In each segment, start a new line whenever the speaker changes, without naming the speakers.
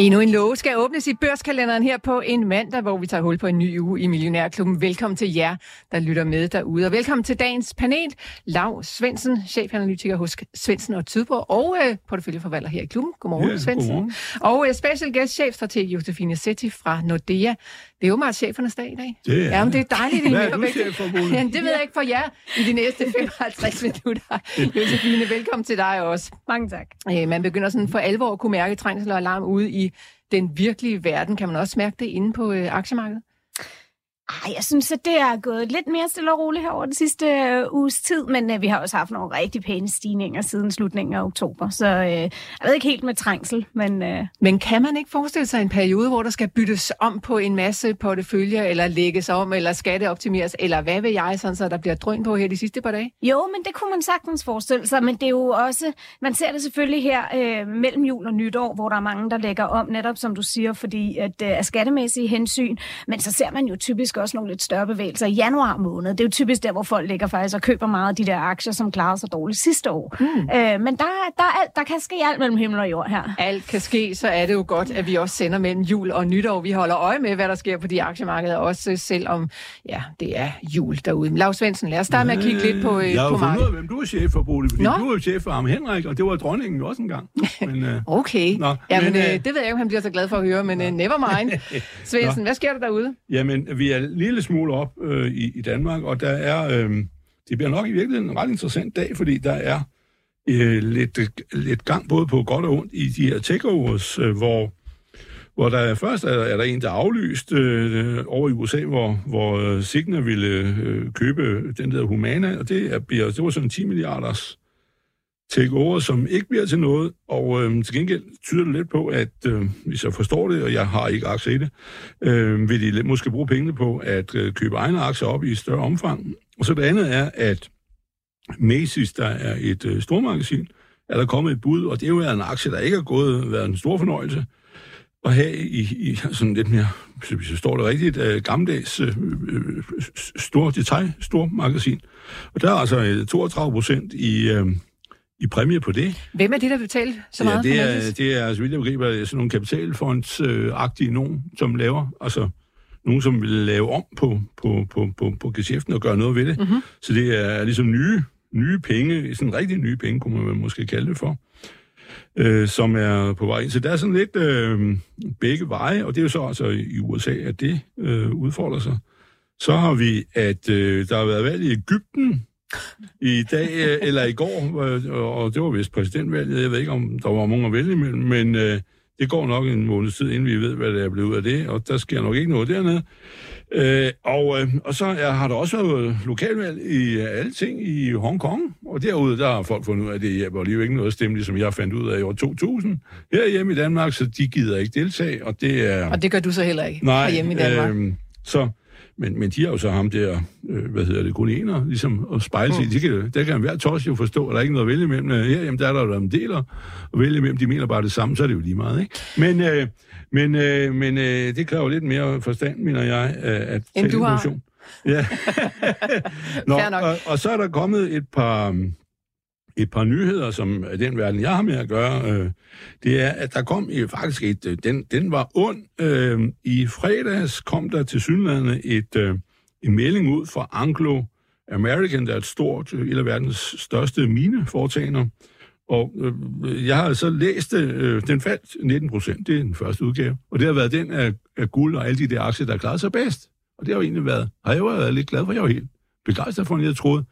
Endnu en låge skal åbnes i børskalenderen her på en mandag, hvor vi tager hul på en ny uge i Millionærklubben. Velkommen til jer, der lytter med derude. Og velkommen til dagens panel. Lav Svendsen, chefanalytiker hos Svendsen og Tydborg, og øh, porteføljeforvalter her i klubben. Godmorgen,
Ja,
Svendsen.
godmorgen.
Og øh, special guest chefstrateg Josefine Setti fra Nordea. Det er jo meget chefernes dag i dag.
Det er
ja, men det er dejligt. I
Hvad er chef Bodil?
Ja, det ved jeg ikke for jer i de næste 55 minutter. Josefine, velkommen til dig også.
Mange tak.
Øh, man begynder sådan for alvor at kunne mærke trængsel og alarm ude i den virkelige verden. Kan man også mærke det inde på øh, aktiemarkedet?
Ej, jeg synes, at det er gået lidt mere stille og roligt her over den sidste øh, uges tid, men øh, vi har også haft nogle rigtig pæne stigninger siden slutningen af oktober, så øh, jeg ved ikke helt med trængsel, men øh,
Men kan man ikke forestille sig en periode, hvor der skal byttes om på en masse porteføljer, eller lægges om, eller skatteoptimeres, eller hvad vil jeg, sådan så der bliver drøn på her de sidste par dage?
jo, men det kunne man sagtens forestille sig, men det er jo også, man ser det selvfølgelig her øh, mellem jul og nytår, hvor der er mange, der lægger om, netop som du siger, fordi at øh, af skattemæssige hensyn, men så ser man jo typisk også nogle lidt større bevægelser i januar måned. Det er jo typisk der, hvor folk ligger faktisk og køber meget af de der aktier, som klarede sig dårligt sidste år. Mm. Øh, men der, der, er alt, der kan ske alt mellem himmel og jord her.
Alt kan ske, så er det jo godt, at vi også sender mellem jul og nytår. Vi holder øje med, hvad der sker på de aktiemarkeder, også selvom ja, det er jul derude. Lars Svendsen, lad os starte med at kigge lidt på, øh,
Jeg har
på
jo fundet ud
markedet.
af, hvem du er chef for, Bodil, fordi
Nå.
du er jo chef for Arme Henrik, og det var dronningen jo også engang. Men, øh,
Okay,
Nå,
ja, men,
men,
øh,
øh,
det ved jeg ikke, om han bliver så glad for at høre, men øh, never mind. Svendsen, hvad sker der derude?
jamen, vi er lille smule op øh, i, i Danmark, og der er, øh, det bliver nok i virkeligheden en ret interessant dag, fordi der er øh, lidt, lidt gang både på godt og ondt i de her takeovers, øh, hvor hvor der først er, er der en, der er aflyst øh, over i USA, hvor, hvor øh, Signa ville øh, købe den der Humana, og det, er, bliver, det var sådan 10 milliarders takeover, som ikke bliver til noget, og øh, til gengæld tyder det lidt på, at øh, hvis jeg forstår det, og jeg har ikke aktier i det, øh, vil de måske bruge pengene på at øh, købe egne aktier op i et større omfang. Og så det andet er, at Macy's, der er et øh, stormagasin, er der kommet et bud, og det er jo en aktie, der ikke har gået været en stor fornøjelse at have i, i sådan lidt mere, så hvis jeg står det rigtigt, øh, gammeldags øh, øh stor detail, stor magasin. Og der er altså øh, 32 procent i, øh, i præmie på det.
Hvem er det, der vil betale så
ja,
meget
det
for
er, det er, så vidt jeg begriber, sådan nogle kapitalfondsagtige nogen, som laver, altså nogen, som vil lave om på, på, på, på, på geschæften og gøre noget ved det.
Mhm.
Så det er ligesom nye, nye penge, sådan rigtig nye penge, kunne man måske kalde det for, øh, som er på vej ind. Så der er sådan lidt øh, begge veje, og det er jo så altså i USA, at det øh, udfordrer sig. Så har vi, at øh, der har været valg i Ægypten i dag, øh, eller i går, øh, og det var vist præsidentvalget. Jeg ved ikke, om der var mange at vælge imellem, men øh, det går nok en måneds tid, inden vi ved, hvad der er blevet ud af det, og der sker nok ikke noget dernede. Øh, og, øh, og så er, har der også været lokalvalg i øh, alle ting i Hongkong, og derude der har folk fundet ud af, at det hjælper alligevel ikke noget stemme, som jeg fandt ud af i år 2000 herhjemme i Danmark, så de gider ikke deltage, og det er...
Og det gør du så heller ikke
Nej,
hjemme i Danmark.
Øh, så, men, men de har jo så ham der, øh, hvad hedder det, kun ener, ligesom at spejle sig. Mm. De kan, der kan enhver tos jo forstå, at der er ikke noget at vælge imellem. Øh, Her, jamen, der er der jo en del at vælge imellem. De mener bare det samme, så er det jo lige meget, ikke? Men, øh, men, øh, men øh, det kræver lidt mere forstand, mener jeg, øh, at tage
du har.
Ja. Nå, og, og så er der kommet et par, et par nyheder, som er den verden, jeg har med at gøre. Øh, det er, at der kom øh, faktisk et, øh, den, den var ond. Øh, I fredags kom der til synlandet et, øh, en melding ud fra Anglo American, der er et stort, øh, et af verdens største mineforetagender. Og øh, jeg har så læst det, øh, den faldt 19 procent, det er den første udgave, og det har været den af, af guld og alle de der aktier, der har klaret sig bedst. Og det har jo egentlig været, har jeg jo været lidt glad for, jeg var helt begejstret for, end jeg troede.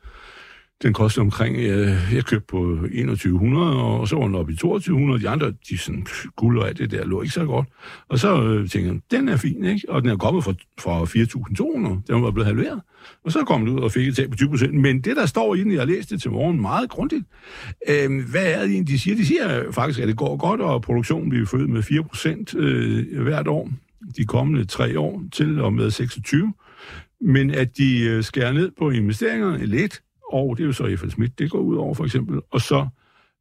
Den kostede omkring, øh, jeg købte på 2100, og så var den oppe i 2200. De andre, de sådan, guld og alt det der, lå ikke så godt. Og så øh, tænkte jeg, den er fin, ikke? Og den er kommet fra, fra 4200. Den var blevet halveret. Og så kom den ud og fik et tab på 20 procent. Men det, der står i den, jeg læste det til morgen meget grundigt, øh, hvad er det de siger? De siger faktisk, at det går godt, og produktionen bliver født med 4 procent øh, hvert år de kommende tre år til og med 26, men at de øh, skærer ned på investeringerne lidt, og det er jo så FL Schmidt, det går ud over for eksempel, og så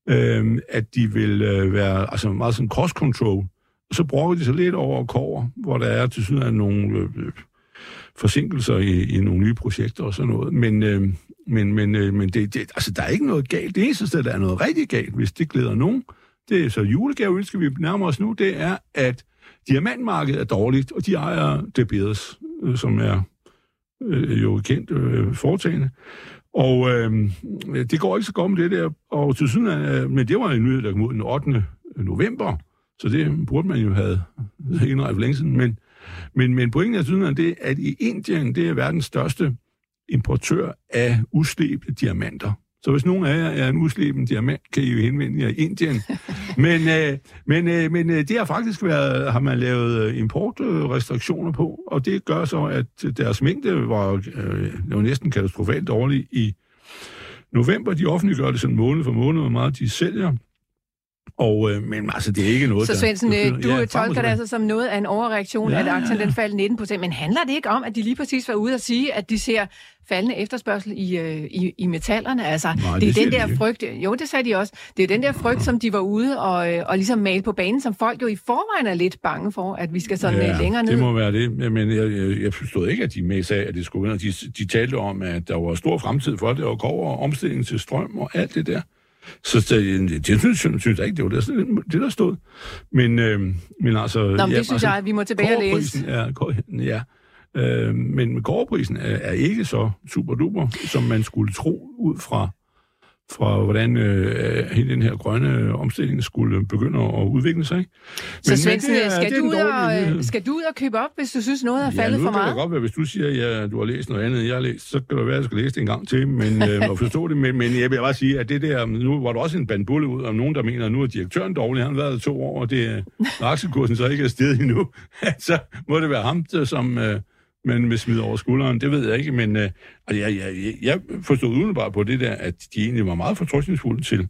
øh, at de vil øh, være altså meget sådan cross-control, og så bruger de så lidt over kover, hvor der er til synes nogle øh, øh, forsinkelser i, i nogle nye projekter og sådan noget, men, øh, men, men, øh, men det, det, altså, der er ikke noget galt. Det eneste sted, der er noget rigtig galt, hvis det glæder nogen, det er så julegave, ønsker vi nærmer os nu, det er, at diamantmarkedet er dårligt, og de ejer De Beers, øh, som er øh, jo kendt øh, foretagende. Og øh, det går ikke så godt med det der. Og til synes, øh, men det var en nyhed, der kom ud den 8. november, så det burde man jo have indrettet for længe siden. Men, men, men pointen er synes, det, at i Indien, det er verdens største importør af uslebte diamanter. Så hvis nogen af jer er en usleben diamant, kan I jo henvende jer i Indien. men øh, men, øh, men øh, det har faktisk været, har man lavet øh, importrestriktioner på, og det gør så, at deres mængde var, øh, var næsten katastrofalt dårlig i november. De offentliggør det sådan måned for måned, hvor meget de sælger. Og, øh, men altså, det er ikke noget,
Så Svendsen,
der,
du ja, tolker det altså som noget af en overreaktion, ja, at aktien den faldt 19 procent. Men handler det ikke om, at de lige præcis var ude og sige, at de ser faldende efterspørgsel i, øh, i, i metallerne? Altså,
Nej,
det er
det
den
siger
der
de
frygt, jo, det sagde de også, det er den der frygt, som de var ude og, øh, og ligesom male på banen, som folk jo i forvejen er lidt bange for, at vi skal sådan ja, længere ned.
det må være det. Men jeg, jeg, jeg forstod ikke, at de med sagde, at det skulle være. De, de talte om, at der var stor fremtid for det, og går over omstilling til strøm og alt det der. Så det, det, synes, synes, jeg ikke, det var det, det der stod. Men, øh, men altså...
Nå, men
ja,
det synes
altså,
jeg, at vi må tilbage og læse.
Er, kår- ja, øh, men kårprisen er, er ikke så super duper, som man skulle tro ud fra fra hvordan øh, hele den her grønne omstilling skulle begynde at udvikle sig. Ikke?
Så
men
Svendsen,
det er-
skal,
det er
du ud og,
nyhed.
skal du ud og købe op, hvis du synes, noget er
Ja,
faldet
nu
for
kan
meget?
det godt være, hvis du siger, at du har læst noget andet, end jeg har læst, så kan det være, at jeg skal læse det en gang til, men øh, og forstå det. Men, men jeg vil bare sige, at det der, nu var der også en bandbulle ud om nogen, der mener, at nu er direktøren dårlig, han har været to år, og det, er- når aktiekursen så ikke er steget endnu, så må det være ham, der, som øh, man vil smide over skulderen. Det ved jeg ikke, men øh, jeg, jeg, jeg, forstod udenbart på det der, at de egentlig var meget fortrøstningsfulde til,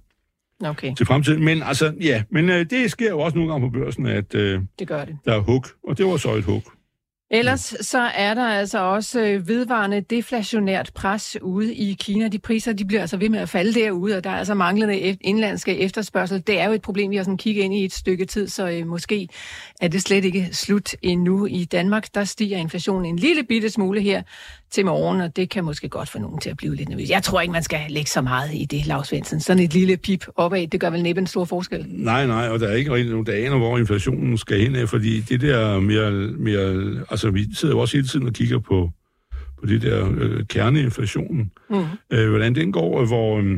Okay,
til fremtiden. Men altså, ja, men øh, det sker jo også nogle gange på børsen, at øh,
det gør det.
der er hug, og det var så et hug.
Ellers så er der altså også øh, vedvarende deflationært pres ude i Kina. De priser de bliver altså ved med at falde derude, og der er altså manglende e- indlandske efterspørgsel. Det er jo et problem, vi har sådan kigget ind i et stykke tid, så øh, måske er det slet ikke slut endnu i Danmark. Der stiger inflationen en lille bitte smule her til morgen, og det kan måske godt få nogen til at blive lidt nervøs. Jeg tror ikke, man skal lægge så meget i det, Lars Svendsen. Sådan et lille pip opad, det gør vel næppe en stor forskel.
Nej, nej, og der er ikke rigtig nogen, der aner, hvor inflationen skal hen af, fordi det der mere, mere... Altså, vi sidder jo også hele tiden og kigger på, på det der øh, kerneinflationen.
Mm.
Øh, hvordan den går, hvor... Øh,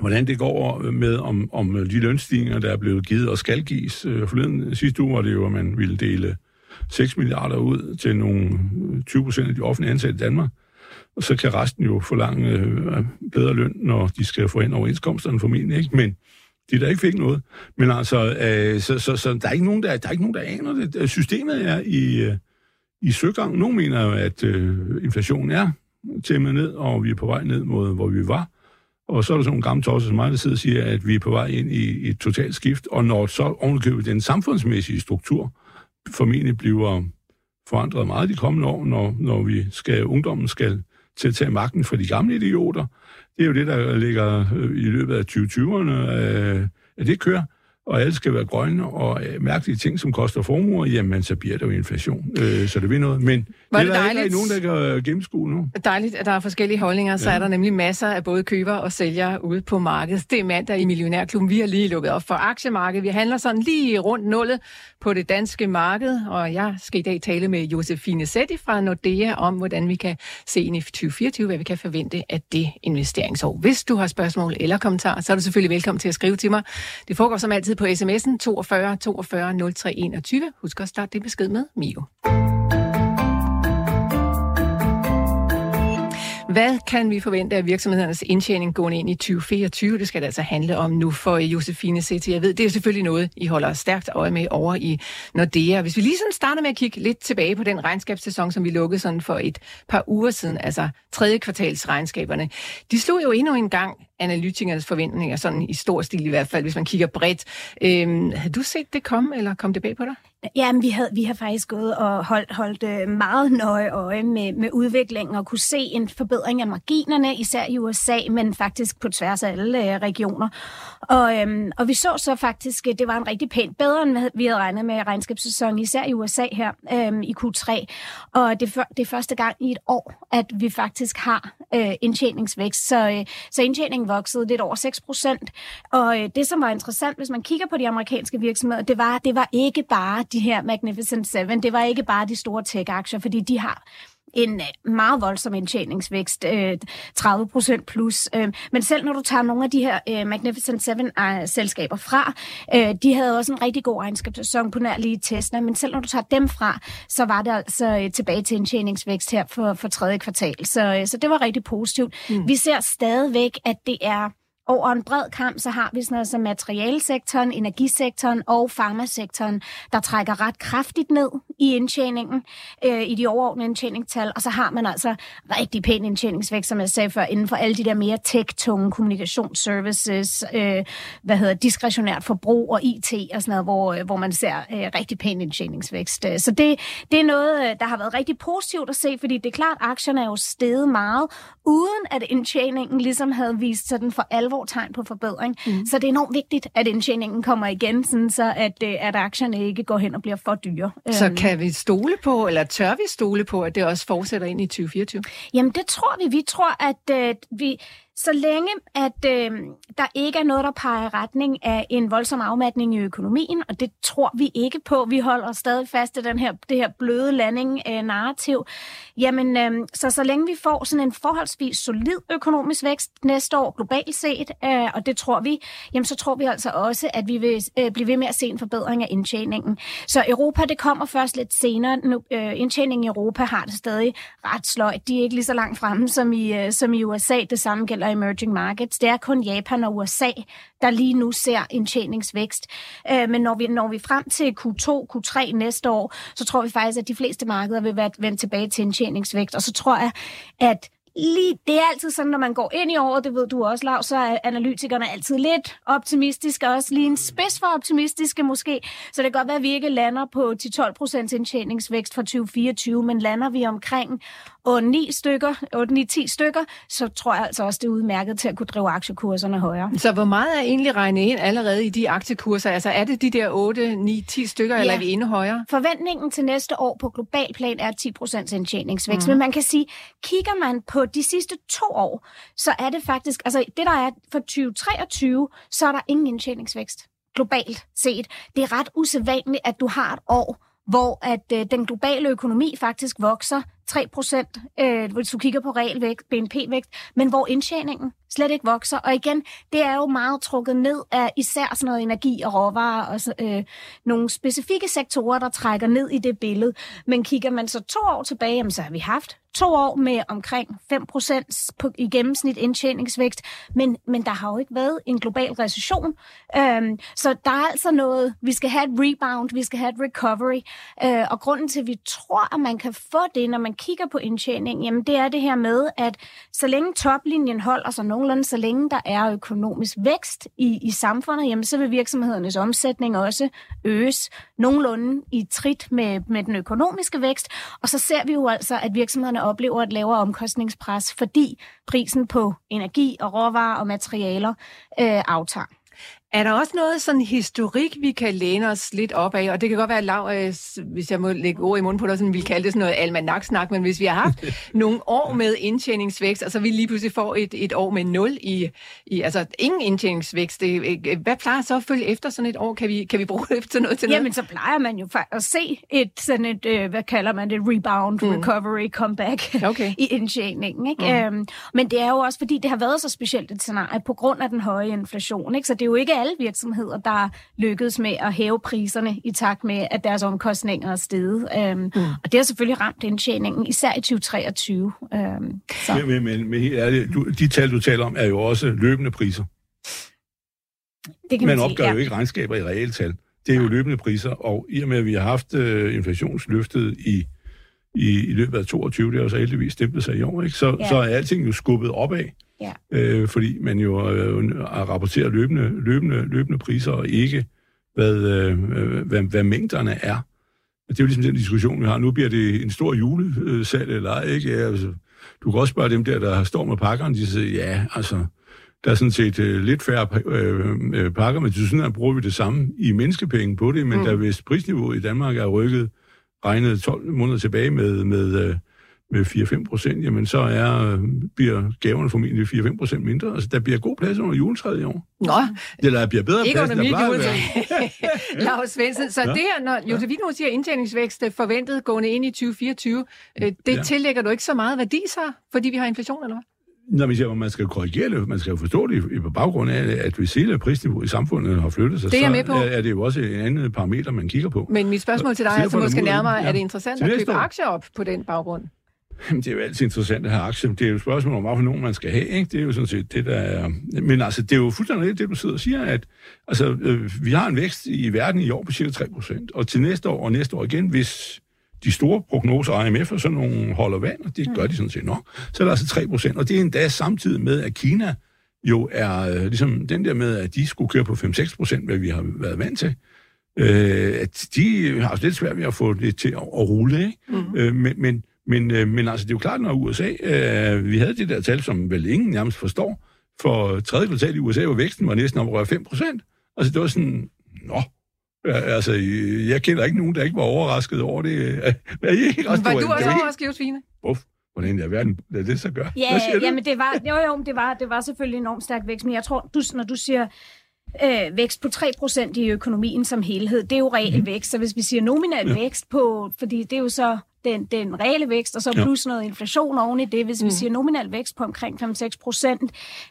hvordan det går med, om, om de lønstigninger, der er blevet givet og skal gives. Øh, Forleden sidste uge var det jo, at man ville dele 6 milliarder ud til nogle øh, 20 procent af de offentlige ansatte i Danmark. Og så kan resten jo forlange øh, bedre løn, når de skal få ind overenskomsterne formentlig, ikke? Men de der ikke fik noget. Men altså, øh, så, så, så der, er ikke nogen, der, der er ikke nogen, der aner det. Øh, systemet er i, øh, i søgang. Nogle mener jo, at øh, inflationen er tæmmet ned, og vi er på vej ned mod, hvor vi var. Og så er der sådan nogle gamle tosser som mig, der sidder og siger, at vi er på vej ind i et totalt skift, og når så ovenikøbet den samfundsmæssige struktur formentlig bliver forandret meget de kommende år, når, når vi skal, ungdommen skal til at tage magten fra de gamle idioter. Det er jo det, der ligger øh, i løbet af 2020'erne, øh, at det kører, og alle skal være grønne, og øh, mærkelige ting, som koster formuer, jamen så bliver der jo inflation, øh, så det vil noget. Men
Var
det
det
er der ikke
dejligt?
rigtig nogen, der kan gennemskue nu.
Dejligt, at der er forskellige holdninger. Så
Ja.
er der nemlig masser af både købere og sælgere ude på markedet. Det er mandag i Millionærklubben. Vi har lige lukket op for aktiemarkedet. Vi handler sådan lige rundt nullet på det danske marked. Og jeg skal i dag tale med Josefine Setti fra Nordea om, hvordan vi kan se ind i 2024, hvad vi kan forvente af det investeringsår. Hvis du har spørgsmål eller kommentarer, så er du selvfølgelig velkommen til at skrive til mig. Det foregår som altid på sms'en 42 42 03 21. Husk at starte det besked med Mio. Hvad kan vi forvente af virksomhedernes indtjening gående ind i 2024? Det skal det altså handle om nu for Josefine City. Jeg ved, det er selvfølgelig noget, I holder stærkt øje med over i Nordea. Hvis vi lige sådan starter med at kigge lidt tilbage på den regnskabssæson, som vi lukkede sådan for et par uger siden, altså tredje kvartals regnskaberne. De slog jo endnu en gang analytikernes forventninger, sådan i stor stil i hvert fald, hvis man kigger bredt. Øhm, havde du set det komme, eller kom det bag på dig?
Ja, vi, havde, vi har faktisk gået og holdt, holdt øh, meget nøje øje med, med udviklingen og kunne se en forbedring af marginerne, især i USA, men faktisk på tværs af alle øh, regioner. Og, øhm, og vi så så faktisk, øh, det var en rigtig pænt bedre, end vi havde regnet med regnskabssæsonen, især i USA her øhm, i Q3. Og det, for, det er første gang i et år, at vi faktisk har øh, indtjeningsvækst. Så, øh, så indtjeningen voksede lidt over 6 procent. Og øh, det, som var interessant, hvis man kigger på de amerikanske virksomheder, det var, det var ikke bare de her Magnificent Seven. Det var ikke bare de store tech-aktier, fordi de har en øh, meget voldsom indtjeningsvækst, 30 øh, procent plus. Øh, men selv når du tager nogle af de her Magnificent Seven-selskaber fra, de havde også en rigtig god regnskabssæson på nær lige Tesla, men selv når du tager dem fra, så var det altså tilbage til indtjeningsvækst her for, for tredje kvartal. Så, så det var rigtig positivt. Mm. Vi ser stadigvæk, at det er over en bred kamp, så har vi sådan noget som materialsektoren, energisektoren og farmasektoren, der trækker ret kraftigt ned i indtjeningen, øh, i de overordnede indtjeningstal, og så har man altså rigtig pæn indtjeningsvækst, som jeg sagde før, inden for alle de der mere tech-tunge kommunikationsservices, øh, hvad hedder diskretionært forbrug og IT og sådan noget, hvor, øh, hvor man ser øh, rigtig pæn indtjeningsvækst. Så det, det er noget, øh, der har været rigtig positivt at se, fordi det er klart, at aktierne er jo steget meget, uden at indtjeningen ligesom havde vist sådan for alvor alvor tegn på forbedring. Mm. Så det er enormt vigtigt, at indtjeningen kommer igen, sådan så at, øh, at aktierne ikke går hen og bliver for dyre.
Så øhm. kan vi stole på, eller tør vi stole på, at det også fortsætter ind i 2024?
Jamen det tror vi. Vi tror, at uh, vi så længe, at øh, der ikke er noget, der peger retning af en voldsom afmatning i økonomien, og det tror vi ikke på, vi holder stadig fast i den her, det her bløde landing-narrativ, øh, jamen øh, så så længe vi får sådan en forholdsvis solid økonomisk vækst næste år globalt set, øh, og det tror vi, jamen så tror vi altså også, at vi vil øh, blive ved med at se en forbedring af indtjeningen. Så Europa, det kommer først lidt senere. Nu, øh, indtjeningen i Europa har det stadig ret sløjt. De er ikke lige så langt fremme som i, øh, som i USA. Det samme gælder gælder emerging markets. Det er kun Japan og USA, der lige nu ser indtjeningsvækst. Øh, men når vi når vi frem til Q2, Q3 næste år, så tror vi faktisk, at de fleste markeder vil være vende tilbage til indtjeningsvækst. Og så tror jeg, at lige, det er altid sådan, når man går ind i året, det ved du også, Lav, så er analytikerne altid lidt optimistiske, også lige en spids for optimistiske måske. Så det kan godt være, at vi ikke lander på 10-12% indtjeningsvækst for 2024, men lander vi omkring 8-9 stykker, 8-9-10 stykker, så tror jeg altså også, det er udmærket til at kunne drive aktiekurserne højere.
Så hvor meget er egentlig regnet ind allerede i de aktiekurser? Altså er det de der 8, 9, 10 stykker, ja. eller er vi endnu højere?
Forventningen til næste år på global plan er 10% indtjeningsvækst. Mm. Men man kan sige, kigger man på de sidste to år, så er det faktisk, altså det der er for 2023, så er der ingen indtjeningsvækst globalt set. Det er ret usædvanligt, at du har et år, hvor at øh, den globale økonomi faktisk vokser 3 procent, øh, hvis du kigger på realvækst, BNP-vægt, men hvor indtjeningen slet ikke vokser. Og igen, det er jo meget trukket ned af især sådan noget energi og råvarer og så, øh, nogle specifikke sektorer, der trækker ned i det billede. Men kigger man så to år tilbage, jamen, så har vi haft to år med omkring 5% på, i gennemsnit indtjeningsvækst, men, men der har jo ikke været en global recession. Øhm, så der er altså noget, vi skal have et rebound, vi skal have et recovery, øh, og grunden til, at vi tror, at man kan få det, når man kigger på indtjening, jamen det er det her med, at så længe toplinjen holder sig nogenlunde, så længe der er økonomisk vækst i, i samfundet, jamen så vil virksomhedernes omsætning også øges nogenlunde i trit med, med den økonomiske vækst, og så ser vi jo altså, at virksomhederne oplever et lavere omkostningspres, fordi prisen på energi og råvarer og materialer øh, aftager.
Er der også noget sådan historik, vi kan læne os lidt op af? Og det kan godt være, at Lav, øh, hvis jeg må lægge ord i munden på dig, sådan, vi kalde det sådan noget almanaksnak, men hvis vi har haft nogle år med indtjeningsvækst, og så vi lige pludselig får et, et år med nul i, i altså ingen indtjeningsvækst, det, øh, hvad plejer så at følge efter sådan et år? Kan vi, kan vi bruge det til noget til noget?
Jamen, så plejer man jo at se et sådan et, øh, hvad kalder man det, rebound, mm. recovery, comeback okay. i indtjeningen. Ikke? Mm. Øhm, men det er jo også, fordi det har været så specielt et scenarie på grund af den høje inflation. Ikke? Så det er jo ikke alle virksomheder, der lykkedes med at hæve priserne i takt med, at deres omkostninger er steget. Øhm, mm. Og det har selvfølgelig ramt indtjeningen, især i 2023. Øhm,
så. Men, men, men, men helt ærligt, du, de tal, du taler om, er jo også løbende priser.
Det kan
man,
man
opgør
sige, ja.
jo ikke regnskaber i realtal. Det er jo løbende priser, og i og med, at vi har haft øh, inflationsløftet i, i, i løbet af 22, det har jo så heldigvis stemplet sig i år, ikke? Så,
Ja.
så er alting jo skubbet opad,
Ja.
øh, fordi man jo øh, rapporterer løbende, løbende, løbende priser, og ikke hvad, øh, hvad, hvad mængderne er. Det er jo ligesom den diskussion, vi har. Nu bliver det en stor julesalg eller ej, ikke? Ja, altså, du kan også spørge dem der, der står med pakkerne, de siger, ja, altså, der er sådan set øh, lidt færre øh, øh, pakker, men til sådan bruger vi det samme i menneskepenge på det, men mm. da hvis prisniveauet i Danmark er rykket, regnet 12 måneder tilbage med, med, øh, med 4-5 procent, jamen så er, øh, bliver gaverne formentlig 4-5 procent mindre. Altså, der bliver god plads under juletræet i år.
Nå,
Eller der bliver bedre
ikke
plads,
under
der plejer at.
Lars Svendsen. Så
Ja.
det her, når Josefine nu siger indtjeningsvækst øh, forventet gående ind i 2024, øh, det
Ja.
tillægger du ikke så meget værdi så, fordi vi har inflation, eller hvad?
Når vi siger, at man skal korrigere det, man skal jo forstå det i- på baggrund af, at hvis hele prisniveauet i samfundet har flyttet sig,
Det er
så
med på.
er, det jo også en anden parameter, man kigger på.
Men mit spørgsmål til dig
Så
er altså
der
måske nærmere,
ja.
er det interessant at købe aktier op på den baggrund?
Jamen, det er jo altid interessant at have aktier. Det er jo et spørgsmål om, hvad for nogen man skal have. Ikke? Det er jo sådan set det, der er... Men altså, det er jo fuldstændig det du sidder og siger, at altså, øh, vi har en vækst i verden i år på cirka 3 procent. Og til næste år og næste år igen, hvis de store prognoser, IMF og sådan nogle holder vand, og det gør de sådan set nok, så er der altså 3 procent. Og det er endda samtidig med, at Kina jo er øh, ligesom den der med, at de skulle køre på 5-6 procent, hvad vi har været vant til. Øh, at de har også lidt svært ved at få det til at, at rulle, ikke? Mm. Øh, men, men, men, øh, men altså, det er jo klart, når USA, øh, vi havde det der tal, som vel ingen nærmest forstår, for tredje kvartal i USA, hvor væksten var næsten at røre 5 procent. Altså, det var sådan, nå, altså, jeg kender ikke nogen, der ikke var overrasket over det. Er I ikke også?
Var du også overrasket, Josefine?
Uff, hvordan i alverden lader det så gøre?
Ja,
Hvad
ja, men det var, jo, jo, det var, det var selvfølgelig enormt stærk vækst, men jeg tror, du, når du siger øh, vækst på 3% i økonomien som helhed, det er jo reel
Mhm.
vækst, så hvis vi siger nominal ja. vækst på, fordi det er jo så den, den reelle vækst, og så
Ja.
plus noget inflation oven i det, hvis mm. vi siger nominal vækst på omkring 5-6 procent,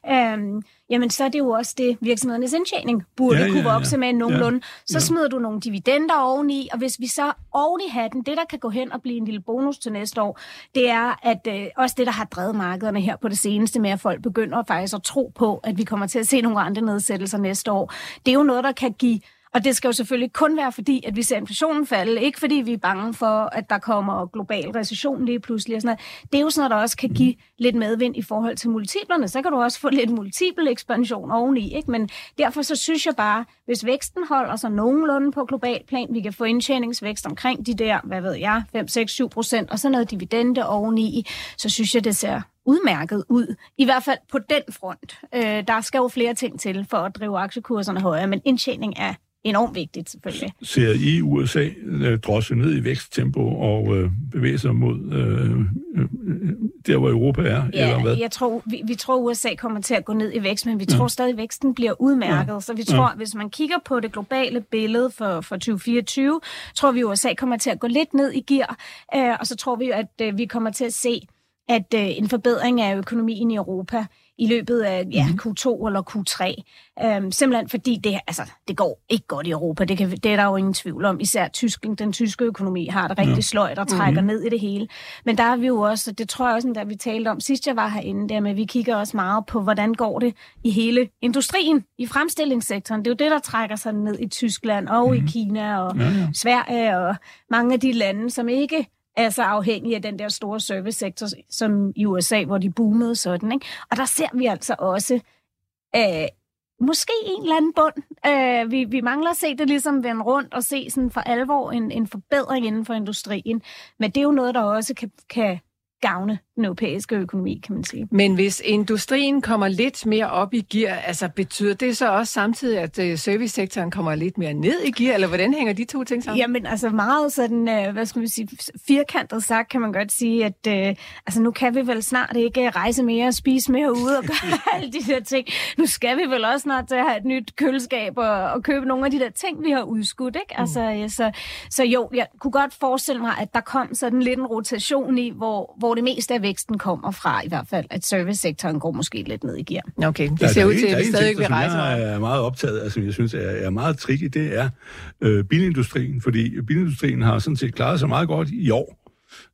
øhm, jamen så er det jo også det, virksomhedernes indtjening burde
Ja,
ja,
ja,
kunne
ja.
vokse med nogenlunde. Så
Ja.
smider du nogle dividender oveni, og hvis vi så oven i hatten, det der kan gå hen og blive en lille bonus til næste år, det er at øh, også det, der har drevet markederne her på det seneste med, at folk begynder faktisk at tro på, at vi kommer til at se nogle andre nedsættelser næste år. Det er jo noget, der kan give og det skal jo selvfølgelig kun være fordi, at vi ser inflationen falde. Ikke fordi vi er bange for, at der kommer global recession lige pludselig. Og sådan noget. Det er jo sådan noget, der også kan give lidt medvind i forhold til multiplerne. Så kan du også få lidt multiple ekspansion oveni. Ikke? Men derfor så synes jeg bare, hvis væksten holder sig nogenlunde på global plan, vi kan få indtjeningsvækst omkring de der, hvad ved jeg, 5, 6, 7 procent, og så noget dividende oveni, så synes jeg, det ser udmærket ud. I hvert fald på den front. Øh, der skal jo flere ting til for at drive aktiekurserne højere, men indtjening er enormt vigtigt selvfølgelig.
Ser I USA øh, drosle ned i væksttempo og øh, bevæge sig mod øh, øh, der, hvor Europa er, eller hvad?
Ja, jeg tror, vi, vi tror, USA kommer til at gå ned i vækst, men vi tror stadig, at væksten bliver udmærket.
Ja.
Så vi tror, hvis man kigger på det globale billede for, for 2024, tror vi, at USA kommer til at gå lidt ned i gear, øh, og så tror vi, at øh, vi kommer til at se at øh, en forbedring af økonomien i Europa i løbet af ja,
Mhm.
Q2 eller Q3. Øhm, simpelthen fordi det, altså, det går ikke godt i Europa. Det, kan, det er der jo ingen tvivl om. Især Tyskland, den tyske økonomi har det rigtig
Ja.
sløjt og trækker ned i det hele. Men der er vi jo også, det tror jeg også, da vi talte om sidst jeg var herinde, der med, vi kigger også meget på, hvordan går det i hele industrien, i fremstillingssektoren. Det er jo det, der trækker sig ned i Tyskland og i Kina og
Ja, ja.
Sverige og mange af de lande, som ikke Altså er så afhængige af den der store servicesektor, som i USA, hvor de boomede sådan. Ikke? Og der ser vi altså også øh, måske en eller anden bund. Øh, vi, vi mangler at se det ligesom vende rundt og se sådan for alvor en, en forbedring inden for industrien. Men det er jo noget, der også kan, kan gavne den europæiske økonomi, kan man sige.
Men hvis industrien kommer lidt mere op i gear, altså betyder det så også samtidig, at øh, servicesektoren kommer lidt mere ned i gear, eller hvordan hænger de to ting sammen?
Jamen, altså meget sådan, øh, hvad skal vi sige, firkantet sagt, kan man godt sige, at øh, altså, nu kan vi vel snart ikke rejse mere og spise mere ude og gøre alle de der ting. Nu skal vi vel også snart til at have et nyt køleskab og, og købe nogle af de der ting, vi har udskudt, ikke? Altså, ja, så, så jo, jeg kunne godt forestille mig, at der kom sådan lidt en rotation i, hvor, hvor hvor det meste af væksten kommer fra, i hvert fald, at servicesektoren går måske lidt ned i gear.
Okay, det
Der-
ser ud
er
til, at vi stadig vil rejse
Jeg er meget optaget af, som jeg synes er, er meget tricky, det er øh, bilindustrien, fordi bilindustrien har sådan set klaret sig meget godt i år.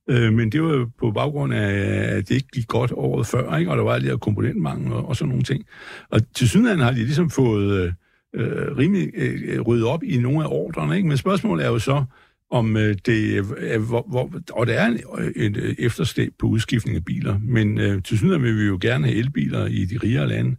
Øh, men det var jo på baggrund af, at det ikke gik godt året før, ikke? og der var lidt komponentmangel og, og sådan nogle ting. Og til synligheden har de ligesom fået øh, rimelig øh, ryddet op i nogle af ordrene, ikke? men spørgsmålet er jo så, om øh, det er, hvor, hvor, og der er en, øh, et øh, efterslæb på udskiftning af biler, men øh, til synligheden vil vi jo gerne have elbiler i de rigere lande,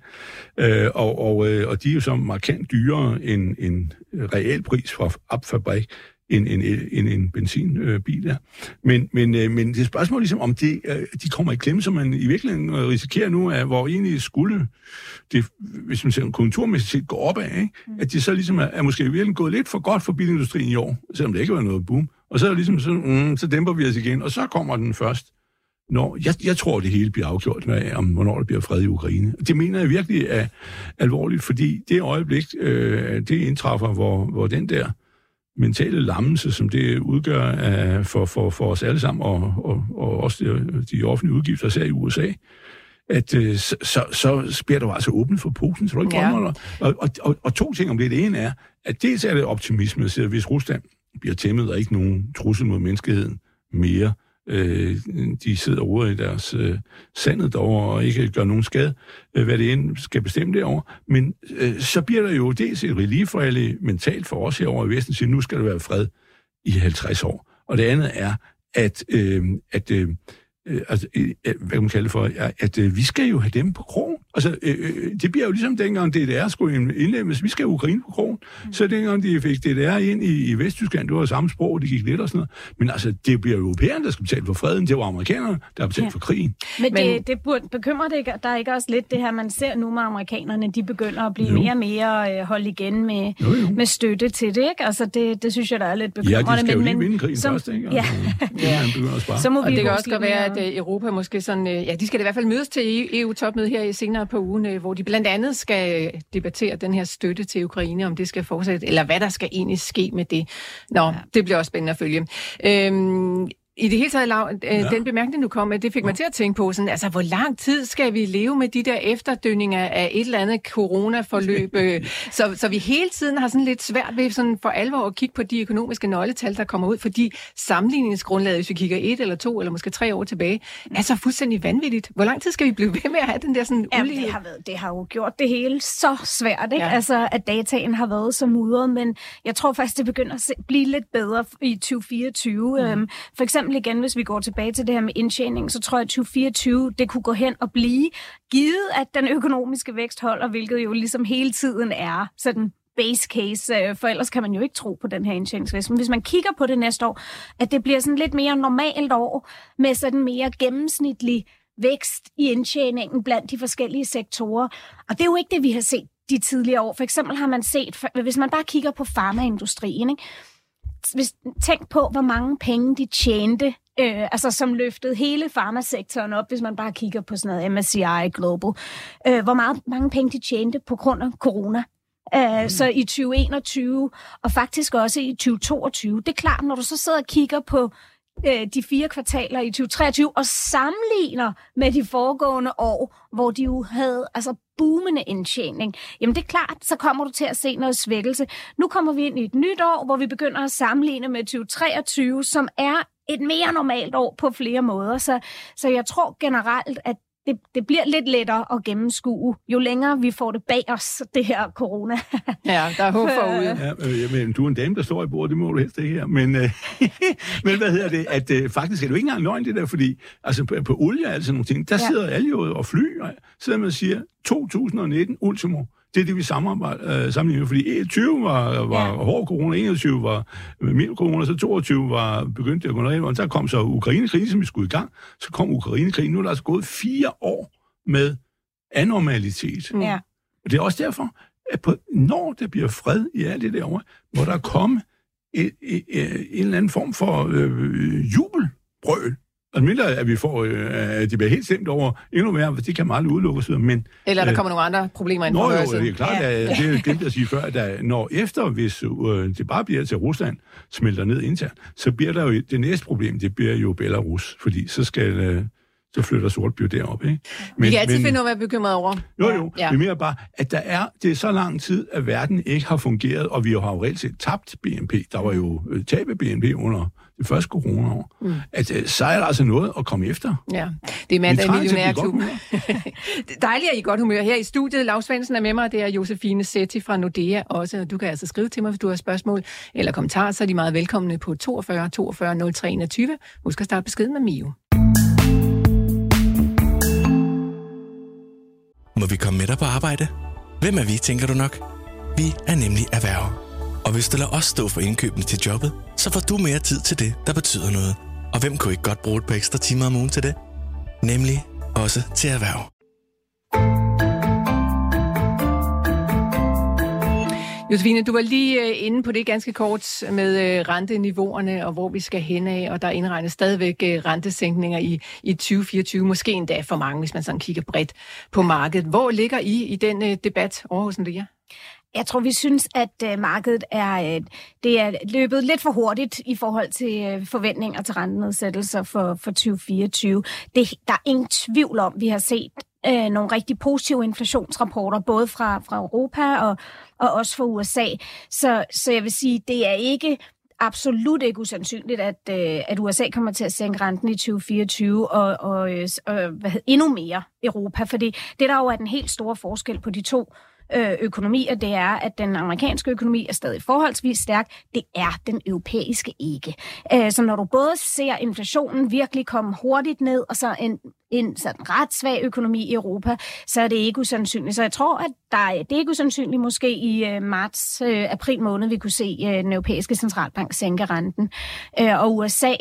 øh, og, og, øh, og de er jo så markant dyrere end en reel pris fra opfabrik, end en, en, en benzinbil er. Men, men, øh, men det er et spørgsmål ligesom, om det, øh, de kommer i klemme, som man i virkeligheden øh, risikerer nu, at hvor egentlig skulle det, hvis man ser konjunkturmæssigt set, gå opad, ikke? at de så ligesom er, er måske i virkeligheden gået lidt for godt for bilindustrien i år, selvom det ikke var noget boom. Og så er det ligesom så, mm, så dæmper vi os igen, og så kommer den først. Når, jeg, jeg tror, det hele bliver afgjort med, om hvornår der bliver fred i Ukraine. Det mener jeg virkelig er alvorligt, fordi det øjeblik, øh, det indtræffer, hvor, hvor den der mentale lammelse, som det udgør af, for, for, for os alle sammen, og, og, og også de, de offentlige udgifter, især i USA, at øh, så, så, så bliver jo altså åbent for posen, så du ikke
Ja.
og, og, og, og to ting om det. Det ene er, at dels er det optimisme, så hvis Rusland bliver tæmmet og ikke nogen trussel mod menneskeheden mere, øh, de sidder over i deres øh, sandet derovre og ikke gør nogen skade, øh, hvad det end skal bestemme derovre. Men øh, så bliver der jo dels et relief for alle mentalt for os herovre i Vesten, at nu skal der være fred i 50 år. Og det andet er, at, øh, at øh, øh, altså, øh, hvad kan man kalde for, at, at øh, vi skal jo have dem på krogen. Altså, øh, øh, det bliver jo ligesom dengang DDR skulle indlemmes. Vi skal have Ukraine på krogen. Mm. Så dengang de fik DDR ind i, i Vesttyskland, det var samme sprog, det gik lidt og sådan noget. Men altså, det bliver jo europæerne, der skal betale for freden. Det var amerikanerne, der har betalt
Ja.
for krigen.
Men,
Men-
Men det, det burde bekymre det ikke, der er ikke også lidt det her, man ser nu med amerikanerne, de begynder at blive
Jo.
mere og mere øh, holdt igen med,
Jo, jo.
med støtte til det, ikke? Altså det, det synes jeg, der er lidt
Ja,
bekymrende.
de skal jo lige
men,
vinde krigen
som-
først, ikke?
Ja,
Altså, ja. at spare.
så må
Og
vi
det kan også godt være,
mere-
at øh, Europa måske sådan, øh, ja, de skal i hvert fald mødes til EU-topmødet her i senere på ugen, øh, hvor de blandt andet skal debattere den her støtte til Ukraine, om det skal fortsætte, eller hvad der skal egentlig ske med det. Nå, ja. det bliver også spændende at følge. Øhm, i det hele taget, Lav, øh, ja. den bemærkning, du kom med, det fik mig til at tænke på, sådan, altså, hvor lang tid skal vi leve med de der efterdønninger af et eller andet coronaforløb, øh, så, så vi hele tiden har sådan lidt svært ved sådan for alvor at kigge på de økonomiske nøgletal, der kommer ud, fordi sammenligningsgrundlaget, hvis vi kigger et eller to eller måske tre år tilbage, er så fuldstændig vanvittigt. Hvor lang tid skal vi blive ved med at have den der sådan
Jamen,
ulige...
det, har været, det har jo gjort det hele så svært, ikke?
Ja.
Ja. Altså, at dataen har været så mudret, men jeg tror faktisk, det begynder at se, blive lidt bedre i 2024. Mm. Øhm, for eksempel igen, hvis vi går tilbage til det her med indtjening, så tror jeg, at 2024, det kunne gå hen og blive, givet at den økonomiske vækst holder, hvilket jo ligesom hele tiden er sådan base case, øh, for ellers kan man jo ikke tro på den her indtjeningsvækst. Men hvis man kigger på det næste år, at det bliver sådan lidt mere normalt år, med sådan mere gennemsnitlig vækst i indtjeningen blandt de forskellige sektorer. Og det er jo ikke det, vi har set de tidligere år. For eksempel har man set, hvis man bare kigger på farmaindustrien, ikke? Hvis, tænk på, hvor mange penge de tjente, øh, altså som løftede hele farmasektoren op, hvis man bare kigger på sådan noget MSCI Global. Øh, hvor meget, mange penge de tjente på grund af corona. Uh, mm. Så i 2021 og faktisk også i 2022. Det er klart, når du så sidder og kigger på øh, de fire kvartaler i 2023 og sammenligner med de foregående år, hvor de jo havde altså boomende indtjening, jamen det er klart, så kommer du til at se noget svækkelse. Nu kommer vi ind i et nyt år, hvor vi begynder at sammenligne med 2023, som er et mere normalt år på flere måder. Så, så jeg tror generelt, at det, det bliver lidt lettere at gennemskue, jo længere vi får det bag os, det her corona.
Ja, der er håb forude.
Ja, øh, jamen, du er en dame, der står i bordet, det må du helst ikke her. Men, øh, men hvad hedder det? At, øh, faktisk er det jo ikke engang løgn, det der, fordi altså, på, på olie og alt sådan nogle ting, der
ja.
sidder alle jo og fly, og sidder man og siger, 2019 ultimo, det er det, vi samarbejder, øh, sammenligner, fordi 20 var, var
Ja.
hård corona, 21 var mild corona, så 22 var begyndt at gå ned, og der kom så Ukraine-krigen, som vi skulle i gang, så kom Ukraine-krigen, nu er der altså gået fire år med anormalitet.
Mm.
Ja.
Og det er også derfor, at på, når der bliver fred i alt det derovre, må der komme et, et, en eller anden form for øh, jubelbrøl Mindre, at vi får, øh, de bliver helt stemt over endnu mere, det kan man aldrig udelukke osv., men...
Eller der
øh,
kommer nogle andre problemer ind på
jo, det er klart,
Ja.
at det glemte jeg at sige før, at når efter, hvis øh, det bare bliver til Rusland, smelter ned internt, så bliver der jo det næste problem, det bliver jo Belarus, fordi så skal øh, så flytter Sortby derop, ikke?
Vi kan altid finde ud af at være bekymret over.
Jo, jo.
Ja.
Ja. Vi mener bare, at der er, det er så lang tid, at verden ikke har fungeret, og vi har jo reelt set tabt BNP. Der var jo øh, tab af BNP under det første coronaår. Mm. At øh, så er der altså noget at komme efter.
Ja, det er mandag i Millionærklubben. Dejligt, at I er godt humør. Her i studiet, Lars Svendsen er med mig, det er Josefine Setti fra Nordea også. Du kan altså skrive til mig, hvis du har spørgsmål eller kommentarer, så er de meget velkomne på 42 42 03 21. Husk at starte beskeden med Mio.
Må vi komme med dig på arbejde? Hvem er vi, tænker du nok? Vi er nemlig erhverv. Og hvis du lader os stå for indkøbene til jobbet, så får du mere tid til det, der betyder noget. Og hvem kunne ikke godt bruge et par ekstra timer om ugen til det? Nemlig også til erhverv.
Josefine, du var lige øh, inde på det ganske kort med øh, renteniveauerne og hvor vi skal hen af, og der indregnes stadigvæk øh, rentesænkninger i, i 2024, måske endda for mange, hvis man sådan kigger bredt på markedet. Hvor ligger I i den debat over hos Nordea?
Jeg tror, vi synes, at øh, markedet er, øh, det er løbet lidt for hurtigt i forhold til øh, forventninger til rentenedsættelser for, for 2024. Det, der er ingen tvivl om, vi har set øh, nogle rigtig positive inflationsrapporter, både fra, fra Europa og, og også fra USA. Så, så jeg vil sige, det er ikke absolut ikke usandsynligt, at, øh, at USA kommer til at sænke renten i 2024 og, og, øh, og hvad hedder, endnu mere Europa. Fordi det der jo er den helt store forskel på de to Øh, økonomi, og det er, at den amerikanske økonomi er stadig forholdsvis stærk. Det er den europæiske ikke. Øh, så når du både ser inflationen virkelig komme hurtigt ned, og så en, en sådan ret svag økonomi i Europa, så er det ikke usandsynligt. Så jeg tror, at der er, det er ikke usandsynligt måske i øh, marts, øh, april måned, vi kunne se øh, den europæiske centralbank sænke renten. Øh, og USA,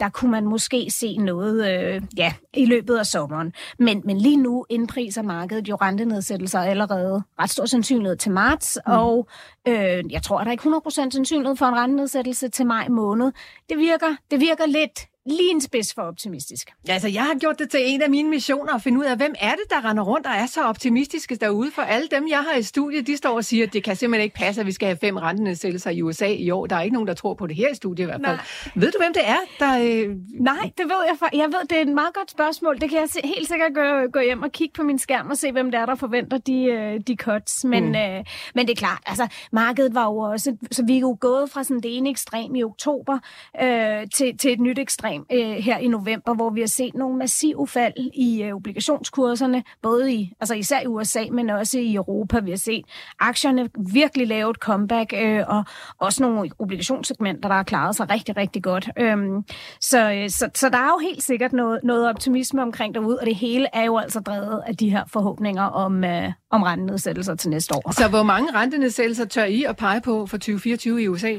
der kunne man måske se noget øh, ja, i løbet af sommeren. Men, men lige nu indpriser markedet jo rentenedsættelser allerede ret stor sandsynlighed til marts, mm. og øh, jeg tror, at der er ikke 100% sandsynlighed for en rentenedsættelse til maj måned. Det virker, det virker lidt lige en spids for optimistisk.
Altså, jeg har gjort det til en af mine missioner at finde ud af, hvem er det, der render rundt og er så optimistiske derude. For alle dem, jeg har i studiet, de står og siger, at det kan simpelthen ikke passe, at vi skal have fem rentenedsættelser i USA i år. Der er ikke nogen, der tror på det her i studiet i hvert fald. Nej. Ved du, hvem det er, der... Øh...
Nej, det ved jeg. For, jeg ved, det er et meget godt spørgsmål. Det kan jeg se, helt sikkert gå, gå hjem og kigge på min skærm og se, hvem det er, der forventer de, øh, de cuts. Men, mm. øh, men det er klart, altså markedet var jo også... Så vi er jo gået fra sådan det ene ekstrem i oktober øh, til, til et nyt ekstrem øh, her i november, hvor vi har set nogle massive fald i øh, obligationskurserne, både i, altså især i USA, men også i Europa. Vi har set aktierne virkelig lave et comeback, øh, og også nogle obligationssegmenter, der har klaret sig rigtig, rigtig godt. Øhm, så, øh, så, så der er jo helt sikkert noget, noget optimisme omkring derude, og det hele er jo altså drevet af de her forhåbninger om, øh, om rentenedsættelser til næste år.
Så hvor mange rentenedsættelser tør I at pege på for 2024 i USA?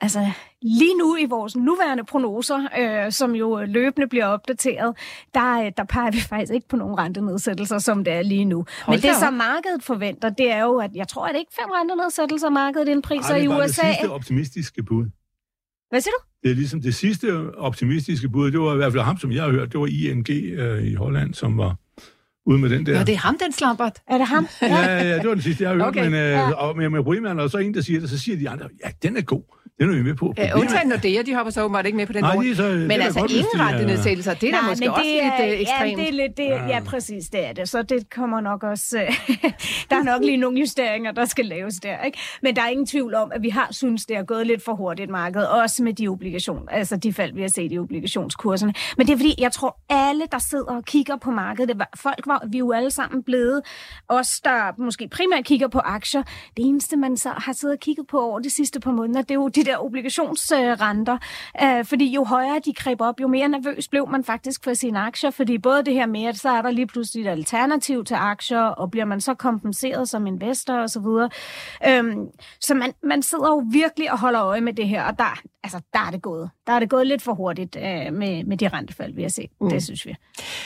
Altså, lige nu i vores nuværende prognoser, øh, som jo løbende bliver opdateret, der, der peger vi faktisk ikke på nogen rentenedsættelser, som det er lige nu.
Hold
Men det,
op.
som markedet forventer, det er jo, at jeg tror, at det ikke fem rentenedsættelser, markedet indpriser i
var det
USA.
sidste optimistiske bud.
Hvad siger du?
Det er ligesom det sidste optimistiske bud, det var i hvert fald ham, som jeg har hørt, det var ING øh, i Holland, som var ude med den der.
Nå, det er ham, den slampert.
Er det ham?
Ja, ja, ja, det var den sidste, jeg har hørt,
Okay,
men, øh,
ja.
og, men med problemet er, når så en, der siger det, så siger de andre, ja, den er god. Den er vi med på.
Ja,
Problemet-
undtagen Nordea, de hopper så åbenbart ikke med på den
Nej,
vogn.
de er så- det
Men
er
altså
godt,
ingen
er-
rentenedsættelser, det er da måske også lidt øh, ekstremt.
Ja, det er lidt, det, ja. ja, præcis, det er det. Så det kommer nok også... øh, der er nok lige nogle justeringer, der skal laves der. Ikke? Men der er ingen tvivl om, at vi har synes, det er gået lidt for hurtigt markedet, også med de obligationer, altså de fald, vi har set i obligationskurserne. Men det er fordi, jeg tror, alle, der sidder og kigger på markedet, det var, folk var, vi er jo alle sammen blevet, os der måske primært kigger på aktier, det eneste, man så har siddet og kigget på over de sidste par måneder, det er jo de der obligationsrenter. Øh, fordi jo højere de greb op, jo mere nervøs blev man faktisk for sine aktier, fordi både det her med, at så er der lige pludselig et alternativ til aktier, og bliver man så kompenseret som investor og så videre. Øhm, så man, man sidder jo virkelig og holder øje med det her, og der, altså, der er det gået. Der er det gået lidt for hurtigt øh, med, med de rentefald, vi har set. Mm. Det synes vi.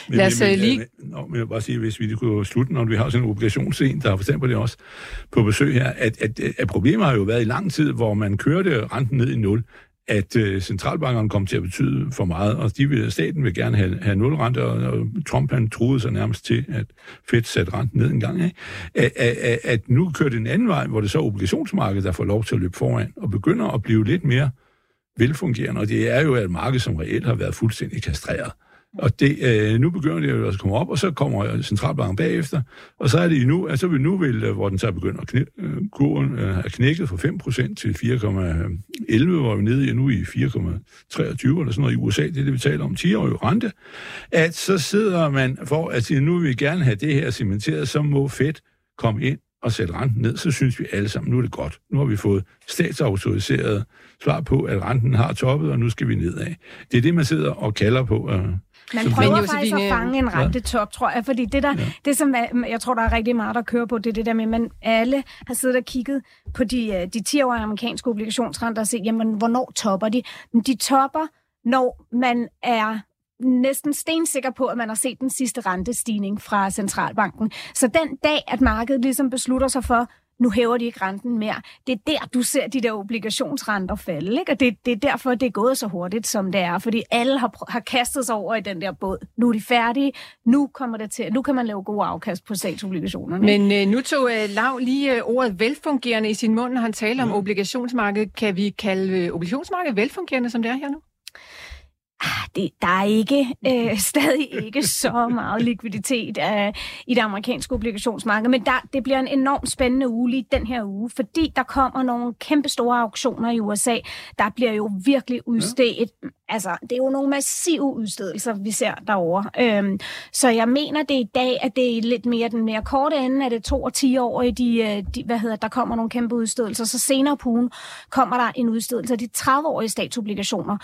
Men,
Lad os,
men,
øh,
men,
lige-
Nå, men jeg vil bare sige, hvis vi kunne slutte, når vi har sådan en obligationsscene, der har forstand på det også, på besøg her, at, at, at problemet har jo været i lang tid, hvor man kørte renten ned i nul, at øh, centralbankerne kommer til at betyde for meget, og de vil, staten vil gerne have, have nulrente, og, og Trump han troede sig nærmest til, at Fed satte renten ned en gang, ikke? At, at, at nu kører det en anden vej, hvor det så er obligationsmarkedet, der får lov til at løbe foran, og begynder at blive lidt mere velfungerende, og det er jo et marked, som reelt har været fuldstændig kastreret. Og det, øh, nu begynder det jo at komme op, og så kommer centralbanken bagefter, og så er det nu, altså vi nu vil, øh, hvor den så begynder at knæ, øh, kurven øh, er knækket fra 5% til 4,11, hvor vi er nede i nu i 4,23 eller sådan noget i USA, det er det, vi taler om 10 år rente, at så sidder man for at sige, nu vil vi gerne have det her cementeret, så må Fed komme ind og sætte renten ned, så synes vi alle sammen, nu er det godt. Nu har vi fået statsautoriseret svar på, at renten har toppet, og nu skal vi nedad. Det er det, man sidder og kalder på. Øh,
man prøver men faktisk at fange en rentetop, tror jeg, fordi det der, ja. det som jeg tror, der er rigtig meget, der kører på, det er det der med, at man alle har siddet og kigget på de, øh, de 10-årige amerikanske obligationsrenter og set, jamen, hvornår topper de? De topper, når man er næsten stensikker på, at man har set den sidste rentestigning fra centralbanken. Så den dag, at markedet ligesom beslutter sig for, nu hæver de ikke renten mere. Det er der, du ser de der obligationsrenter falde, ikke? og det, det er derfor, det er gået så hurtigt, som det er, fordi alle har, har kastet sig over i den der båd. Nu er de færdige, nu, kommer det til, nu kan man lave god afkast på statsobligationerne.
Men øh, nu tog øh, Lav lige øh, ordet velfungerende i sin mund, når han taler om obligationsmarkedet. Kan vi kalde øh, obligationsmarkedet velfungerende, som det er her nu?
Ah, det, der er ikke øh, stadig ikke så meget likviditet øh, i det amerikanske obligationsmarked, men der, det bliver en enormt spændende uge lige den her uge, fordi der kommer nogle kæmpe store auktioner i USA. Der bliver jo virkelig udstedt, ja. altså det er jo nogle massive udstedelser, vi ser derovre. Øhm, så jeg mener det i dag, at det er lidt mere den mere korte ende, at det er to og 10 år, i de, øh, de, hvad hedder, der kommer nogle kæmpe udstedelser. Så senere på ugen kommer der en udstedelse af de 30-årige statsobligationer.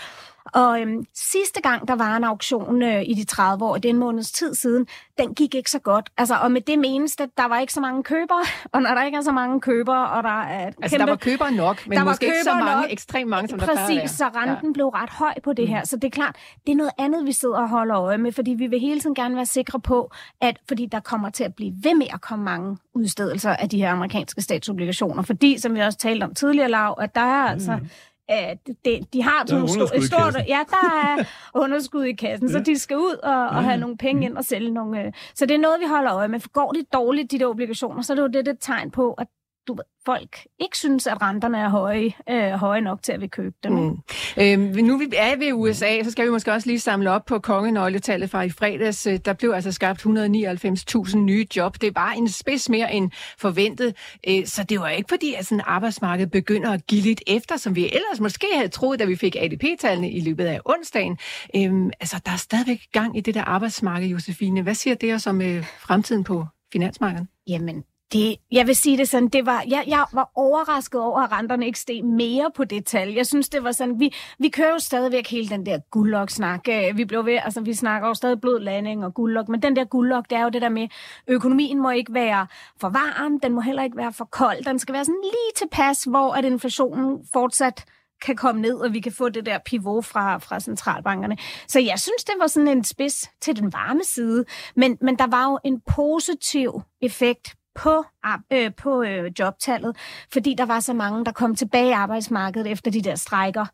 Og øhm, sidste gang, der var en auktion øh, i de 30 år, det er en måneds tid siden, den gik ikke så godt. Altså, og med det menes, at der var ikke så mange købere, og når der ikke er så mange købere, og der er
Altså, kæmpe, der var købere nok, men der måske ikke så mange, nok. ekstremt mange, som
Præcis,
der
Præcis, så renten ja. blev ret høj på det mm. her. Så det er klart, det er noget andet, vi sidder og holder øje med, fordi vi vil hele tiden gerne være sikre på, at fordi der kommer til at blive ved med at komme mange udstedelser af de her amerikanske statsobligationer, fordi, som vi også talte om tidligere, Lav, at der er altså mm. At det, de har sådan et stort... Ja, der er underskud i kassen, ja. så de skal ud og, og have nogle penge ind og sælge nogle... Øh, så det er noget, vi holder øje med. For går det dårligt, de der obligationer, så er det jo det, det tegn på, at du, folk ikke synes, at renterne er høje, øh, høje nok til at vi købe dem. Mm.
Øhm, nu vi er ved USA, så skal vi måske også lige samle op på kongenøgletallet fra i fredags. Øh, der blev altså skabt 199.000 nye job. Det var en spids mere end forventet. Øh, så det var ikke fordi, at sådan arbejdsmarkedet begynder at give lidt efter, som vi ellers måske havde troet, da vi fik ADP-tallene i løbet af onsdagen. Øhm, altså, der er stadigvæk gang i det der arbejdsmarked, Josefine. Hvad siger det os om øh, fremtiden på finansmarkedet?
Jamen, det, jeg vil sige det sådan, det var, jeg, jeg var overrasket over, at renterne ikke steg mere på det tal. Jeg synes, det var sådan, vi, vi kører jo stadigvæk hele den der guldlok-snak. Øh, vi blev ved, altså vi snakker jo stadig blød landing og guldlok, men den der guldlok, det er jo det der med, økonomien må ikke være for varm, den må heller ikke være for kold, den skal være sådan lige tilpas, hvor at inflationen fortsat kan komme ned, og vi kan få det der pivot fra, fra centralbankerne. Så jeg synes, det var sådan en spids til den varme side, men, men der var jo en positiv effekt på, øh, på øh, jobtallet, fordi der var så mange, der kom tilbage i arbejdsmarkedet efter de der strækker.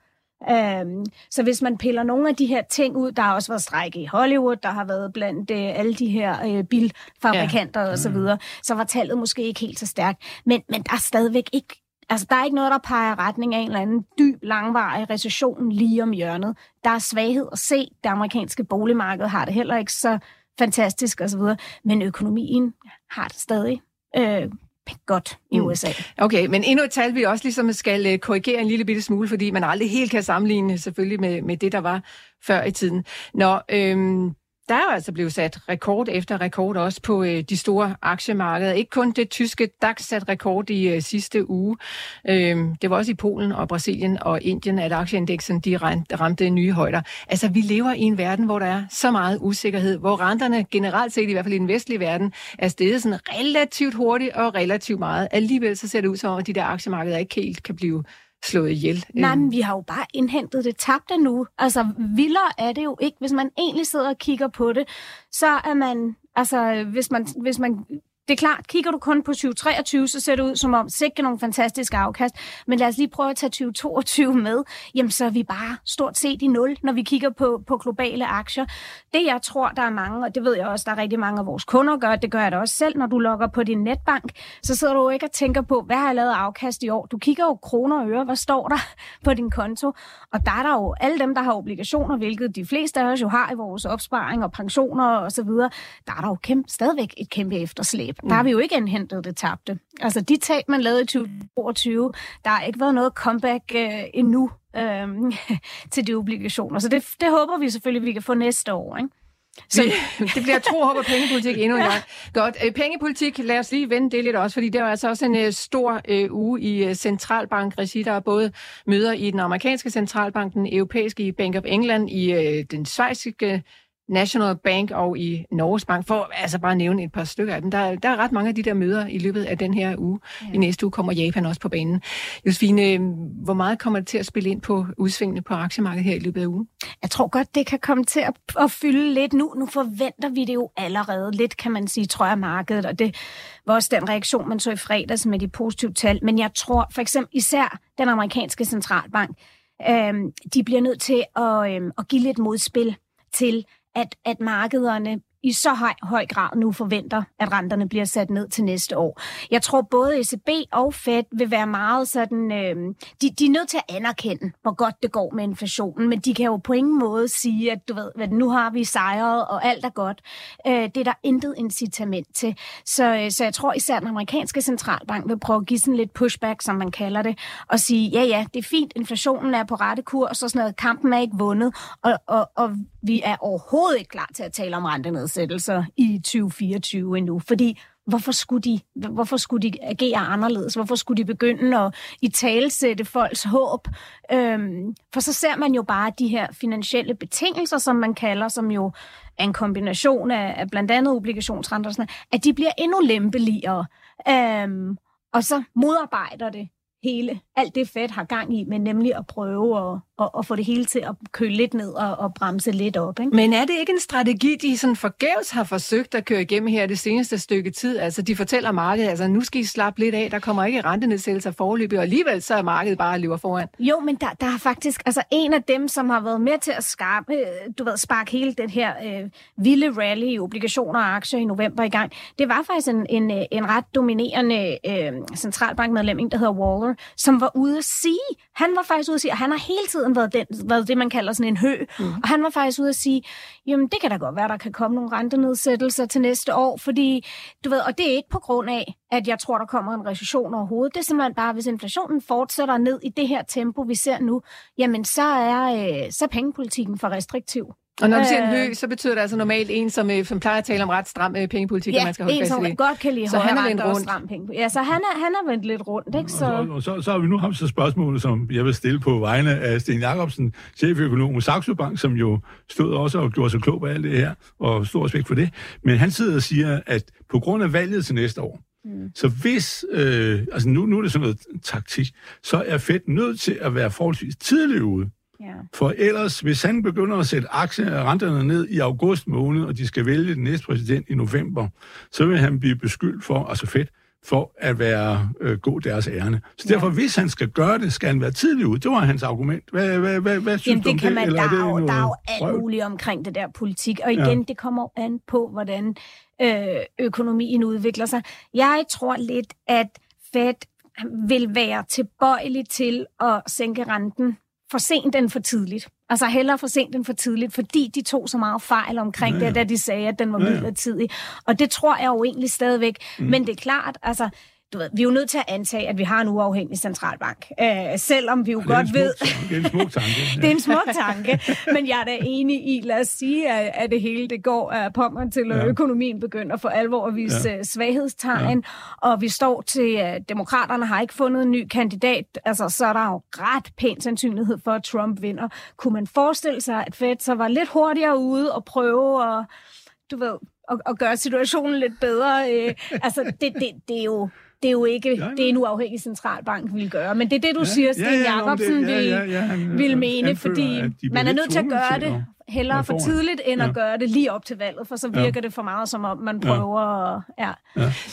Øhm, så hvis man piller nogle af de her ting ud, der har også været strække i Hollywood, der har været blandt øh, alle de her øh, bilfabrikanter ja. og så mm. videre, så var tallet måske ikke helt så stærkt. Men, men der er stadigvæk ikke Altså, der er ikke noget, der peger retning af en eller anden dyb, langvarig recession lige om hjørnet. Der er svaghed at se. Det amerikanske boligmarked har det heller ikke så fantastisk osv., men økonomien har det stadig øh, godt i mm. USA.
Okay, men endnu et tal, vi også ligesom skal øh, korrigere en lille bitte smule, fordi man aldrig helt kan sammenligne selvfølgelig med, med det, der var før i tiden. Nå, øhm, der er jo altså blevet sat rekord efter rekord også på øh, de store aktiemarkeder. Ikke kun det tyske DAX sat rekord i øh, sidste uge. Øh, det var også i Polen og Brasilien og Indien, at aktieindeksen de ramte nye højder. Altså, vi lever i en verden, hvor der er så meget usikkerhed, hvor renterne generelt set, i hvert fald i den vestlige verden, er steget sådan relativt hurtigt og relativt meget. Alligevel så ser det ud som om, at de der aktiemarkeder ikke helt kan blive slået ihjel.
Nej, men vi har jo bare indhentet det tabte nu. Altså, vildere er det jo ikke. Hvis man egentlig sidder og kigger på det, så er man, altså, hvis man, hvis man det er klart, kigger du kun på 2023, så ser det ud som om sikke nogle fantastiske afkast. Men lad os lige prøve at tage 2022 med. Jamen, så er vi bare stort set i nul, når vi kigger på, på globale aktier. Det, jeg tror, der er mange, og det ved jeg også, der er rigtig mange af vores kunder gør, det gør jeg da også selv, når du logger på din netbank, så sidder du ikke og tænker på, hvad har jeg lavet afkast i år? Du kigger jo kroner og øre, hvad står der på din konto? Og der er der jo alle dem, der har obligationer, hvilket de fleste af os jo har i vores opsparing og pensioner og så videre. Der er der jo kæmpe, stadigvæk et kæmpe efterslæb. Mm. Der har vi jo ikke indhentet det tabte. Altså de tab, man lavede i 2022, der har ikke været noget comeback øh, endnu øh, til de obligationer. Så det, det håber vi selvfølgelig, vi kan få næste år. Ikke?
Så det bliver tro, og pengepolitik endnu en gang. Godt. Øh, pengepolitik, lad os lige vende det lidt også, fordi det er altså også en uh, stor uh, uge i centralbankregi. Der er både møder i den amerikanske centralbank, den europæiske Bank of England, i den svejsiske National Bank og i Norges Bank, for altså bare at nævne et par stykker af dem. Der, der er ret mange af de der møder i løbet af den her uge. Ja. I næste uge kommer Japan også på banen. Josefine, hvor meget kommer det til at spille ind på udsvingene på aktiemarkedet her i løbet af ugen?
Jeg tror godt, det kan komme til at, at fylde lidt nu. Nu forventer vi det jo allerede lidt, kan man sige, tror jeg, markedet. Og det var også den reaktion, man så i fredags med de positive tal. Men jeg tror for eksempel især den amerikanske centralbank, øh, de bliver nødt til at, øh, at give lidt modspil til at, at markederne i så høj, høj grad nu forventer, at renterne bliver sat ned til næste år. Jeg tror både ECB og Fed vil være meget sådan... Øh, de, de er nødt til at anerkende, hvor godt det går med inflationen, men de kan jo på ingen måde sige, at du ved, nu har vi sejret, og alt er godt. Øh, det er der intet incitament til. Så, øh, så jeg tror især, den amerikanske centralbank vil prøve at give sådan lidt pushback, som man kalder det, og sige, ja ja, det er fint, inflationen er på rette kurs, og sådan noget, kampen er ikke vundet, og, og, og vi er overhovedet ikke klar til at tale om rentenedsættelser i 2024 endnu, fordi hvorfor skulle de, hvorfor skulle de agere anderledes? Hvorfor skulle de begynde at i talsætte folks håb? Øhm, for så ser man jo bare de her finansielle betingelser, som man kalder, som jo er en kombination af, af blandt andet obligationsrenter, at de bliver endnu lempeligere. Øhm, og så modarbejder det hele, alt det Fed har gang i, men nemlig at prøve at, at, at få det hele til at køle lidt ned og, og bremse lidt op. Ikke?
Men er det ikke en strategi, de sådan forgæves har forsøgt at køre igennem her det seneste stykke tid? Altså, de fortæller markedet, altså nu skal I slappe lidt af, der kommer ikke rentenedsættelser forløbig, og alligevel så er markedet bare løber foran.
Jo, men der, der er faktisk, altså en af dem, som har været med til at skarpe, øh, du ved, sparke hele den her øh, vilde rally i obligationer og aktier i november i gang, det var faktisk en, en, øh, en ret dominerende øh, centralbankmedlem, der hedder Waller, som var ude at sige, han var faktisk ude at sige, og han har hele tiden været, den, været det, man kalder sådan en hø, mm. og han var faktisk ude at sige, jamen det kan da godt være, der kan komme nogle rentenedsættelser til næste år, fordi, du ved, og det er ikke på grund af, at jeg tror, der kommer en recession overhovedet. Det er simpelthen bare, hvis inflationen fortsætter ned i det her tempo, vi ser nu, jamen så er, øh, så er pengepolitikken for restriktiv.
Og når du siger en hø, så betyder det altså normalt en, som, øh, som plejer at tale om ret stram øh, pengepolitik,
ja,
at man skal holde
en,
fast
som
i
godt kan lide
så han er
vendt
rundt.
stram pengepolitik. Ja, så han er, han er vendt lidt rundt, ikke? Så...
Og, og, så, så har vi nu haft så spørgsmål, som jeg vil stille på vegne af Sten Jacobsen, cheføkonom i Saxo Bank, som jo stod også og gjorde sig klog på alt det her, og stor respekt for det. Men han sidder og siger, at på grund af valget til næste år, Mm. Så hvis, øh, altså nu, nu er det sådan noget taktik, så er Fed nødt til at være forholdsvis tidlig ude. Yeah. For ellers, hvis han begynder at sætte aktierenterne ned i august måned, og de skal vælge den næste præsident i november, så vil han blive beskyldt for, altså Fed, for at være øh, god deres ærne. Så derfor, ja. hvis han skal gøre det, skal han være tidlig ud. Det var hans argument. Hvad, hvad, hvad, hvad synes
Jamen,
du om
kan
det?
Man,
Eller
der,
er det
jo, der er jo alt
røv?
muligt omkring det der politik. Og igen, ja. det kommer an på, hvordan øh, økonomien udvikler sig. Jeg tror lidt, at Fed vil være tilbøjelig til at sænke renten for sent end for tidligt. Altså hellere for sent end for tidligt, fordi de tog så meget fejl omkring ja, ja. det, da de sagde, at den var midlertidig. Og det tror jeg jo egentlig stadigvæk. Mm. Men det er klart, altså du ved, vi er jo nødt til at antage, at vi har en uafhængig centralbank. Øh, selvom vi jo godt
det er en
ved...
smuk- Det er en smuk tanke.
det er en smuk tanke, men jeg er da enig i, lad os sige, at, at det hele det går af pommeren til, at
Ja.
økonomien begynder for alvor at vise ja. svaghedstegn, ja. og vi står til, at demokraterne har ikke fundet en ny kandidat, altså så er der jo ret pæn sandsynlighed for, at Trump vinder. Kunne man forestille sig, at Fed så var lidt hurtigere ude og prøve at, du ved, at, at gøre situationen lidt bedre? Øh, altså, det, det, det er jo... Det er jo ikke
Ja, ja.
det, en uafhængig centralbank vil gøre. Men det er det, du
Ja,
siger, Sten
ja, ja,
Jacobsen
det- ja,
vil,
ja, ja, han,
vil mene, fordi
at
man er nødt til at gøre
til
det hellere
Ja,
for tidligt, end
Ja.
at gøre det lige op til valget, for så
Ja.
virker det for meget, som om man prøver at... Ja.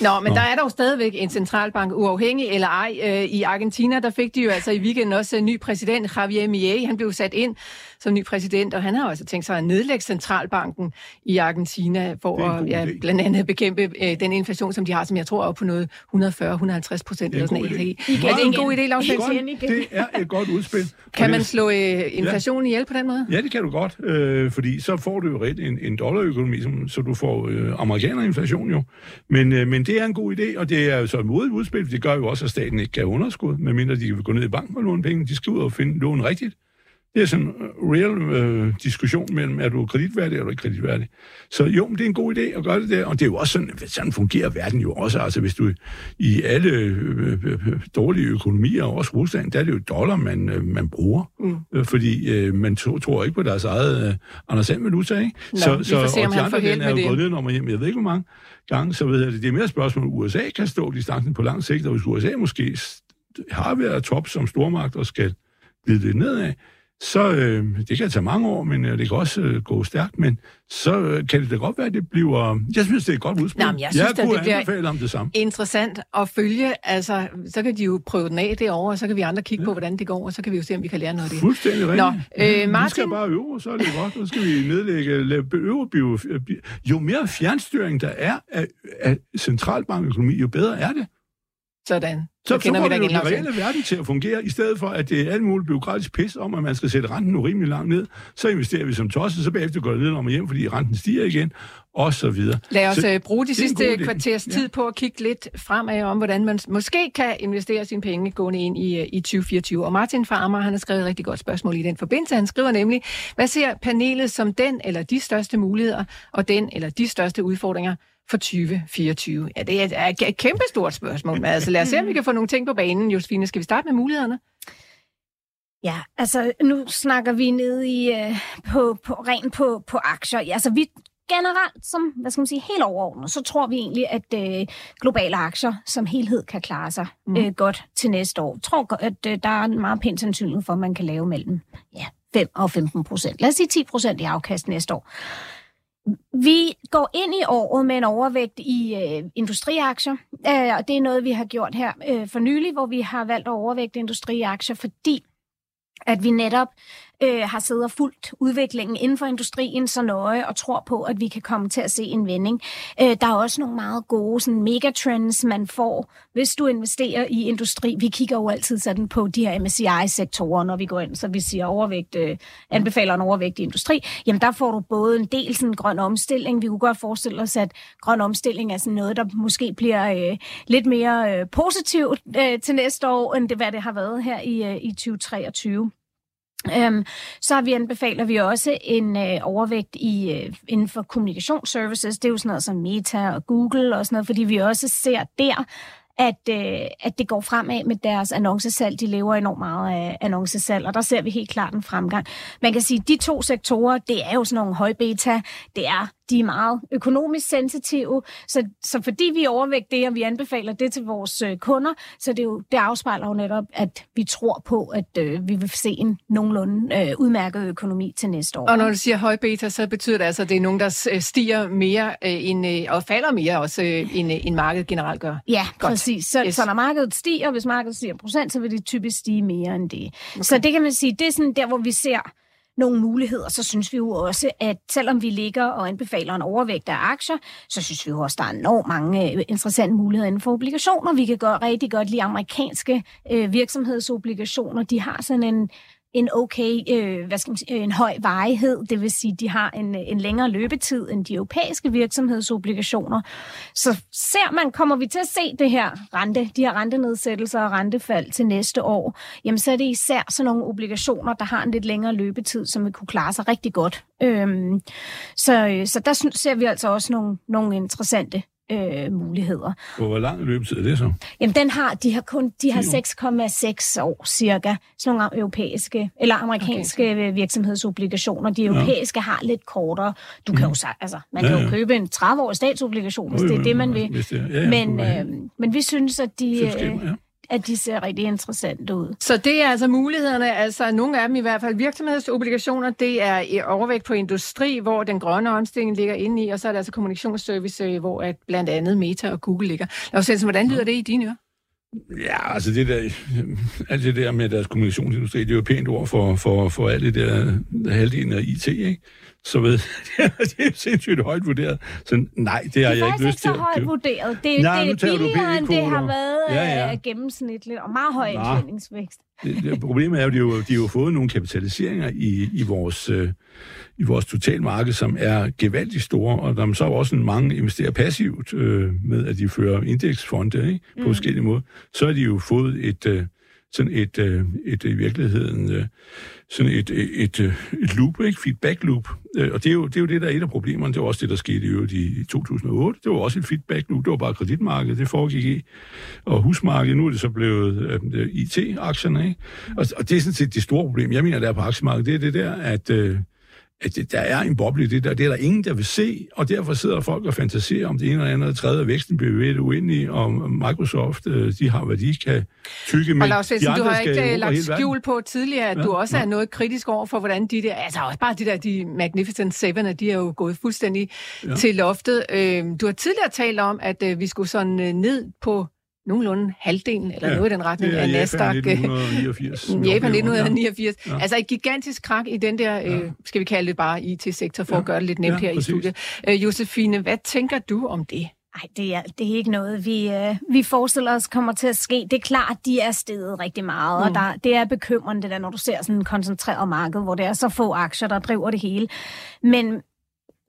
Nå, men der er dog stadigvæk en centralbank, uafhængig eller ej. Øh, I Argentina, der fik de jo altså i weekenden også en ny præsident, Javier Milei. Han blev sat ind som ny præsident, og han har jo altså tænkt sig at nedlægge centralbanken i Argentina for at ja,
idé.
blandt andet bekæmpe øh, den inflation, som de har, som jeg tror er på noget 140-150 procent.
Det er en
eller sådan
god
noget.
idé.
Er det en god idé, Lars.
Det er et godt udspil.
Kan man slå øh, inflationen ihjel på den måde?
Ja, det kan du godt, øh, fordi så får du jo ret en, en dollarøkonomi, som, så du får øh, amerikanerinflation jo. Men, øh, men det er en god idé, og det er jo så et modigt udspil, for det gør jo også, at staten ikke kan underskud, medmindre de vil gå ned i banken og låne penge. De skal ud og finde lån rigtigt. Det er sådan en real øh, diskussion mellem, er du kreditværdig eller er ikke kreditværdig. Så jo, men det er en god idé at gøre det der, og det er jo også sådan, sådan fungerer verden jo også. Altså hvis du i alle øh, øh, øh, dårlige økonomier, også Rusland, der er det jo dollar, man, øh, man bruger. Mm. Øh, fordi øh, man to, tror ikke på deres eget øh, Anders Sand valuta, ikke?
Nå, vi får se,
og de andre lande er
med
jo
det.
gået ned nummer hjem, jeg ved ikke hvor mange gange, så ved jeg det. Det er mere et spørgsmål, om USA kan stå distancen på lang sigt, og hvis USA måske har været top som stormagt og skal glide det nedad, så øh, det kan tage mange år, men øh, det kan også øh, gå stærkt, men så øh, kan det da godt være, at det bliver... Jeg synes, det er et godt udspil.
Nå, men jeg synes
jeg
da,
kunne
det
anbefale om det samme.
Interessant at følge. Altså, så kan de jo prøve den af derovre, og så kan vi andre kigge på, hvordan det går, og så kan vi jo se, om vi kan lære noget af det.
Fuldstændig rigtigt.
Nå, øh,
Ja, Vi
Martin?
skal bare øve, så er det godt. Så skal vi nedlægge, øve bio, bi- Jo mere fjernstyring der er af, af centralbankøkonomi, jo bedre er det.
Sådan.
Så, så
kender
får
vi
jo den reelle verden til at fungere, i stedet for, at det er alt muligt byråkratisk pis om, at man skal sætte renten urimelig langt ned. Så investerer vi som tosset, så bagefter går det ned om hjem, fordi renten stiger igen, og så videre.
Lad os
så,
øh, bruge de sidste kvarters tid på at kigge lidt fremad om, hvordan man måske kan investere sine penge gående ind i, øh, i 2024. Og Martin fra Amager, han har skrevet et rigtig godt spørgsmål i den forbindelse. Han skriver nemlig, hvad ser panelet som den eller de største muligheder, og den eller de største udfordringer for 2024? Ja, det er et, et kæmpe stort spørgsmål, men altså lad os se, om vi kan få nogle ting på banen. Josefine, skal vi starte med mulighederne?
Ja, altså nu snakker vi ned i øh, på, på rent på, på aktier. Ja, altså vi generelt, som, hvad skal man sige, helt overordnet, så tror vi egentlig, at øh, globale aktier som helhed kan klare sig mm. øh, godt til næste år. Jeg tror, at øh, der er en meget pæn sandsynlighed for, at man kan lave mellem ja, 5 og 15 procent. Lad os sige 10 procent i afkast næste år. Vi går ind i året med en overvægt i øh, industriaktier, øh, og det er noget, vi har gjort her øh, for nylig, hvor vi har valgt at overvægte industriaktier, fordi at vi netop øh, har siddet og fulgt udviklingen inden for industrien så nøje og tror på, at vi kan komme til at se en vending. Øh, der er også nogle meget gode sådan, megatrends, man får, hvis du investerer i industri. Vi kigger jo altid sådan på de her MSCI-sektorer, når vi går ind, så vi siger overvægt, øh, anbefaler en overvægt i industri. Jamen der får du både en del sådan grøn omstilling. Vi kunne godt forestille os, at grøn omstilling er sådan noget, der måske bliver øh, lidt mere øh, positivt øh, til næste år, end det, hvad det har været her i, øh, i 2023. Øhm, så har vi anbefaler vi også en øh, overvægt i øh, inden for kommunikationsservices. Det er jo sådan noget som Meta og Google og sådan noget, fordi vi også ser der, at, øh, at det går fremad med deres annoncesalg. De lever enormt meget af annoncesalg, og der ser vi helt klart en fremgang. Man kan sige, at de to sektorer, det er jo sådan nogle høj beta. Det er, de er meget økonomisk sensitive, så, så fordi vi overvægt det, og vi anbefaler det til vores øh, kunder, så det, jo, det afspejler jo netop, at vi tror på, at øh, vi vil se en nogenlunde øh, udmærket økonomi til næste år.
Og når du siger høj beta, så betyder det altså, at det er nogen, der øh, stiger mere øh, end, øh, og falder mere også, øh, end, øh, end markedet generelt gør.
Ja,
Godt.
præcis. Så,
yes.
så når markedet stiger, hvis markedet stiger procent, så vil det typisk stige mere end det. Okay. Så det kan man sige, det er sådan der, hvor vi ser nogle muligheder, så synes vi jo også, at selvom vi ligger og anbefaler en overvægt af aktier, så synes vi jo også, at der er enormt mange øh, interessante muligheder inden for obligationer. Vi kan gøre rigtig godt lige amerikanske øh, virksomhedsobligationer. De har sådan en en okay, øh, hvad skal man sige, en høj varighed, det vil sige, de har en, en længere løbetid end de europæiske virksomhedsobligationer. Så ser man, kommer vi til at se det her rente, de her rentenedsættelser og rentefald til næste år, jamen så er det især sådan nogle obligationer, der har en lidt længere løbetid, som vil kunne klare sig rigtig godt. Øhm, så, øh, så der synes, ser vi altså også nogle, nogle interessante øh, muligheder.
Og hvor lang løbetid er det så?
Jamen, den har, de har kun de har
Ti
6,6 år cirka, sådan nogle europæiske eller amerikanske okay. virksomhedsobligationer. De europæiske har lidt kortere. Du kan jo sagt, altså, man
Ja,
kan jo
ja.
købe en 30-årig statsobligation, hvis
Jo,
det
jo,
er det, man
jo,
vil.
det er- ja, ja,
men, øh, men vi synes, at de, øh,
Selskaber, ja.
At de ser rigtig interessante ud.
Så det er altså mulighederne, altså nogle af dem i hvert fald virksomhedsobligationer, det er overvægt på industri, hvor den grønne omstilling ligger inde i, og så er der altså kommunikationsservice, øh, hvor at blandt andet Meta og Google ligger. Lad os se, hvordan lyder det i dine ører?
Ja, altså det der, alt det der med deres kommunikationsindustri, det er jo pænt ord for, for, for alt det der, der halvdelen af IT, ikke? Så ved det er sindssygt højt vurderet. Så nej, det har jeg ikke lyst til.
Det er faktisk ikke så højt vurderet. Det, nej, det er billigere, end det har været ja, ja. Gennemsnitligt, og meget høj indtjeningsvækst.
Det, det, problemet er jo, at de, jo, de har jo fået nogle kapitaliseringer i, i vores... Øh, i vores totalmarked, som er gevaldigt store, og der er så også mange investerer passivt øh, med, at de fører indeksfonde ikke, på mm. forskellige måder, så har de jo fået et, øh, sådan et, øh, et, øh, i virkeligheden, øh, sådan et, øh, et, et, et loop, ikke? feedback loop. Og det er, jo, det er jo det, der er et af problemerne. Det var også det, der skete i øvrigt i 2008. Det var også et feedback loop. Det var bare kreditmarkedet, det foregik i. Og husmarkedet, nu er det så blevet øh, IT-aktierne. Ikke? Og, og det er sådan set det store problem. Jeg mener, der er på aktiemarkedet, det er det der, at... Øh, at der er en boble i det der. Det er der ingen, der vil se, og derfor sidder folk og fantaserer om det ene eller andet, tredje væksten bliver ved uenige, og Microsoft, øh, de har, hvad de kan tykke med.
Og Lars Svendsen, du har ikke øh, lagt skjul på tidligere, at ja, du også ja. er noget kritisk over for, hvordan de der, altså også bare de der, de Magnificent Seven, de er jo gået fuldstændig ja. til loftet. Øh, du har tidligere talt om, at vi skulle sådan ned på nogenlunde halvdelen, eller ja, noget i den retning af Nasdaq.
1989.
Japan 1989. Ja. Altså et gigantisk krak i den der, ja. øh, skal vi kalde det bare IT-sektor, for ja. at gøre det lidt nemt ja, her præcis. i studiet. Øh, Josefine, hvad tænker du om det?
Nej, det er, det er ikke noget, vi, øh, vi forestiller os kommer til at ske. Det er klart, de er steget rigtig meget, mm. og der, det er bekymrende, det der, når du ser sådan en koncentreret marked, hvor det er så få aktier, der driver det hele. Men,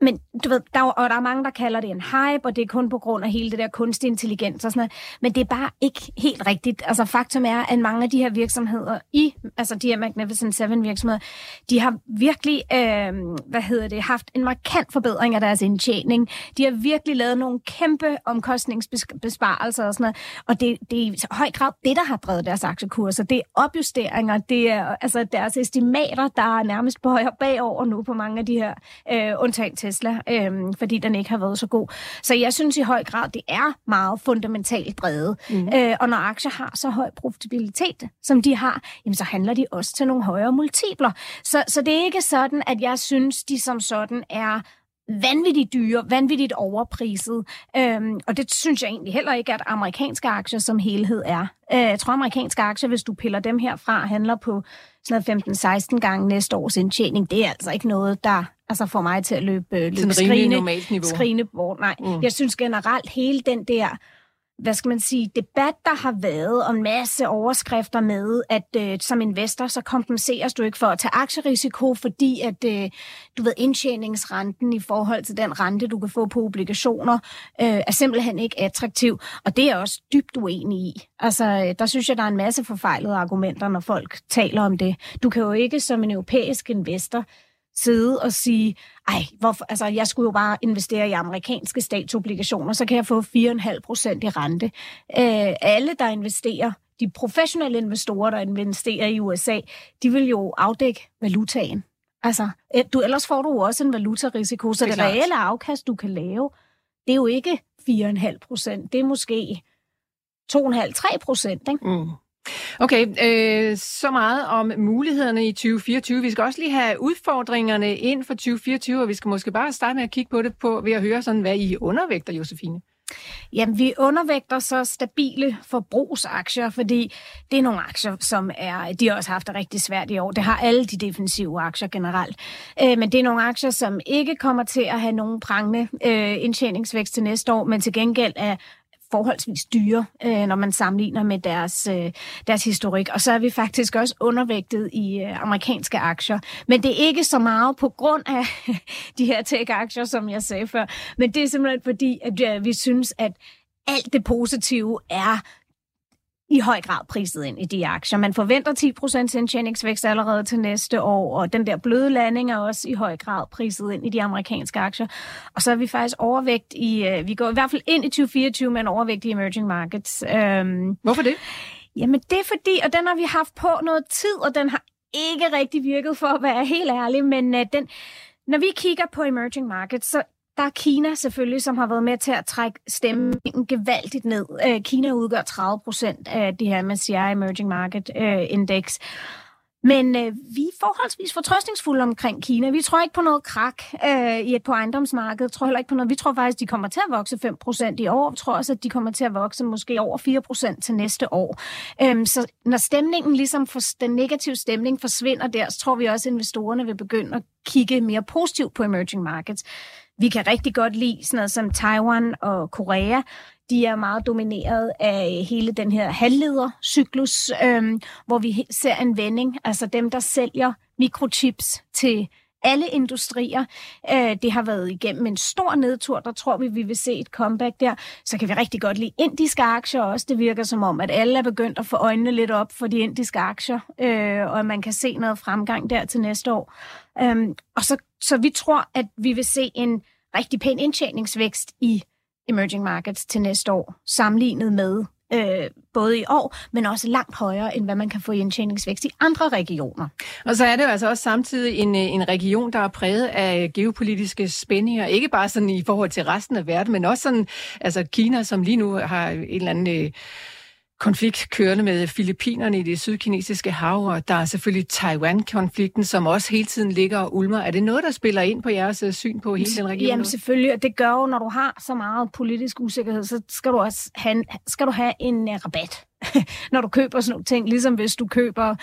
men du ved, der, og der er mange, der kalder det en hype, og det er kun på grund af hele det der kunstig intelligens og sådan noget. Men det er bare ikke helt rigtigt. Altså faktum er, at mange af de her virksomheder i, altså de her Magnificent Seven virksomheder, de har virkelig, øh, hvad hedder det, haft en markant forbedring af deres indtjening. De har virkelig lavet nogle kæmpe omkostningsbesparelser og sådan noget. Og det, det er i høj grad det, der har drevet deres aktiekurser. Det er opjusteringer, det er altså deres estimater, der er nærmest på højre bagover nu på mange af de her øh, undtagelser Tesla, øh, fordi den ikke har været så god. Så jeg synes i høj grad, det er meget fundamentalt drevet. Mm. Øh, og når aktier har så høj profitabilitet, som de har, jamen, så handler de også til nogle højere multipler. Så, så det er ikke sådan, at jeg synes, de som sådan er vanvittigt dyre, vanvittigt overpriset. Øhm, og det synes jeg egentlig heller ikke, at amerikanske aktier som helhed er. Øh, jeg tror, amerikanske aktier, hvis du piller dem herfra, handler på sådan 15-16 gange næste års indtjening. Det er altså ikke noget, der altså får mig til at løbe, øh, løbe skrine, skrine bort. Nej, mm. jeg synes generelt hele den der hvad skal man sige, debat, der har været, og en masse overskrifter med, at øh, som investor, så kompenseres du ikke for at tage aktierisiko, fordi at, øh, du ved, indtjeningsrenten i forhold til den rente, du kan få på obligationer, øh, er simpelthen ikke attraktiv, og det er jeg også dybt uenig i. Altså, der synes jeg, der er en masse forfejlede argumenter, når folk taler om det. Du kan jo ikke som en europæisk investor sidde og sige, ej, hvorfor, altså, jeg skulle jo bare investere i amerikanske statsobligationer, så kan jeg få 4,5 procent i rente. Øh, alle, der investerer, de professionelle investorer, der investerer i USA, de vil jo afdække valutaen. Altså, øh, du, ellers får du også en valutarisiko, så det, det reelle afkast, du kan lave, det er jo ikke 4,5 procent, det er måske 2,5-3 procent. Ikke? Mm.
Okay, øh, så meget om mulighederne i 2024. Vi skal også lige have udfordringerne ind for 2024, og vi skal måske bare starte med at kigge på det på, ved at høre sådan, hvad I undervægter, Josefine.
Jamen, vi undervægter så stabile forbrugsaktier, fordi det er nogle aktier, som er, de har også haft det rigtig svært i år. Det har alle de defensive aktier generelt. Øh, men det er nogle aktier, som ikke kommer til at have nogen prangende øh, indtjeningsvækst til næste år, men til gengæld er forholdsvis dyre, øh, når man sammenligner med deres, øh, deres historik. Og så er vi faktisk også undervægtet i øh, amerikanske aktier. Men det er ikke så meget på grund af de her tech-aktier, som jeg sagde før. Men det er simpelthen fordi, at øh, vi synes, at alt det positive er i høj grad priset ind i de aktier. Man forventer 10% indtjeningsvækst allerede til næste år, og den der bløde landing er også i høj grad priset ind i de amerikanske aktier. Og så er vi faktisk overvægt i, uh, vi går i hvert fald ind i 2024 med en overvægt i emerging markets. Um,
Hvorfor det?
Jamen det er fordi, og den har vi haft på noget tid, og den har ikke rigtig virket for at være helt ærlig, men uh, den, når vi kigger på emerging markets, så der er Kina selvfølgelig, som har været med til at trække stemningen gevaldigt ned. Øh, Kina udgør 30 procent af det her MSCI Emerging Market øh, Index. Men øh, vi er forholdsvis fortrøstningsfulde omkring Kina. Vi tror ikke på noget krak øh, i et på ejendomsmarkedet. Tror heller ikke på noget. Vi tror faktisk, de kommer til at vokse 5% i år. Vi tror også, at de kommer til at vokse måske over 4% til næste år. Øhm, så når stemningen, ligesom for, den negative stemning forsvinder der, så tror vi også, at investorerne vil begynde at kigge mere positivt på emerging markets. Vi kan rigtig godt lide sådan noget som Taiwan og Korea de er meget domineret af hele den her halvledercyklus, øhm, hvor vi ser en vending, altså dem, der sælger mikrochips til alle industrier. Øh, det har været igennem en stor nedtur, der tror vi, vi vil se et comeback der. Så kan vi rigtig godt lide indiske aktier også. Det virker som om, at alle er begyndt at få øjnene lidt op for de indiske aktier, øh, og man kan se noget fremgang der til næste år. Øhm, og så, så vi tror, at vi vil se en rigtig pæn indtjeningsvækst i emerging markets til næste år, sammenlignet med øh, både i år, men også langt højere, end hvad man kan få i indtjeningsvækst i andre regioner.
Og så er det jo altså også samtidig en, øh, en region, der er præget af geopolitiske spændinger, ikke bare sådan i forhold til resten af verden, men også sådan, altså Kina, som lige nu har en eller anden... Øh, konflikt kørende med Filippinerne i det sydkinesiske hav, og der er selvfølgelig Taiwan-konflikten, som også hele tiden ligger og ulmer. Er det noget, der spiller ind på jeres øh, syn på hele den region?
Jamen selvfølgelig, og det gør jo, når du har så meget politisk usikkerhed, så skal du også have, skal du have en øh, rabat. når du køber sådan nogle ting, ligesom hvis du køber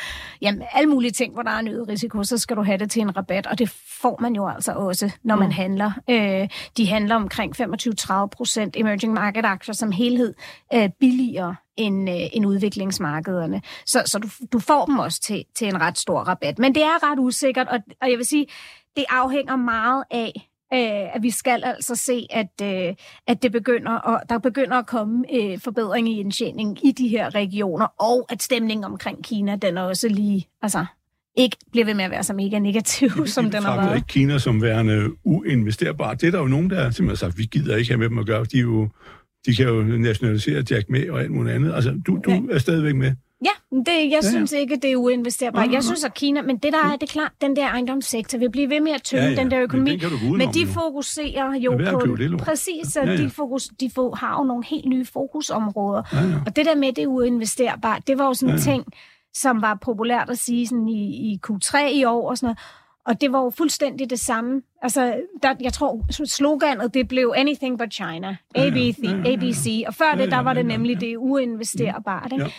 jamen, alle mulige ting, hvor der er en øget risiko, så skal du have det til en rabat, og det får man jo altså også, når man mm. handler. Øh, de handler omkring 25-30 procent emerging market aktier som helhed øh, billigere end, øh, end udviklingsmarkederne. Så, så du, du får dem også til, til en ret stor rabat. Men det er ret usikkert, og, og jeg vil sige, det afhænger meget af, øh, at vi skal altså se, at, øh, at det begynder, og der begynder at komme øh, forbedring i indtjening i de her regioner, og at stemningen omkring Kina, den er også lige, altså ikke bliver ved med at være så mega negativ, ja, som den har været.
ikke Kina som værende uinvesterbar. Det er der jo nogen, der simpelthen sagt, vi gider ikke have med dem at gøre. De, er jo, de kan jo nationalisere Jack med og alt muligt andet. Altså, du, du er stadigvæk med.
Ja, det, jeg ja, ja. synes ikke, det er uinvesterbar. Jeg synes, at Kina, men det der er, det er klart, den der ejendomssektor vil blive ved med at tynge ja, ja. den der økonomi. Men, men de fokuserer jo på... Det, præcis, så ja, ja. de, fokus, de fo, har jo nogle helt nye fokusområder. Ja, ja. Og det der med, det er uinvesterbart, det var jo sådan en ja, ja. ting, som var populært at sige sådan i, i Q3 i år og sådan noget. Og det var jo fuldstændig det samme. Altså, der, jeg tror, sloganet, det blev Anything but China. ABC. ABC. Og før det, der var det nemlig det uinvesterbart. Ikke?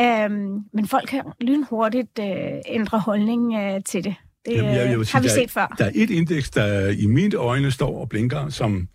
Øhm, men folk kan lynhurtigt øh, ændre holdning øh, til det. Det Jamen, jeg, jeg sige, har vi set før.
Der er et indeks, der i mine øjne står og blinker, som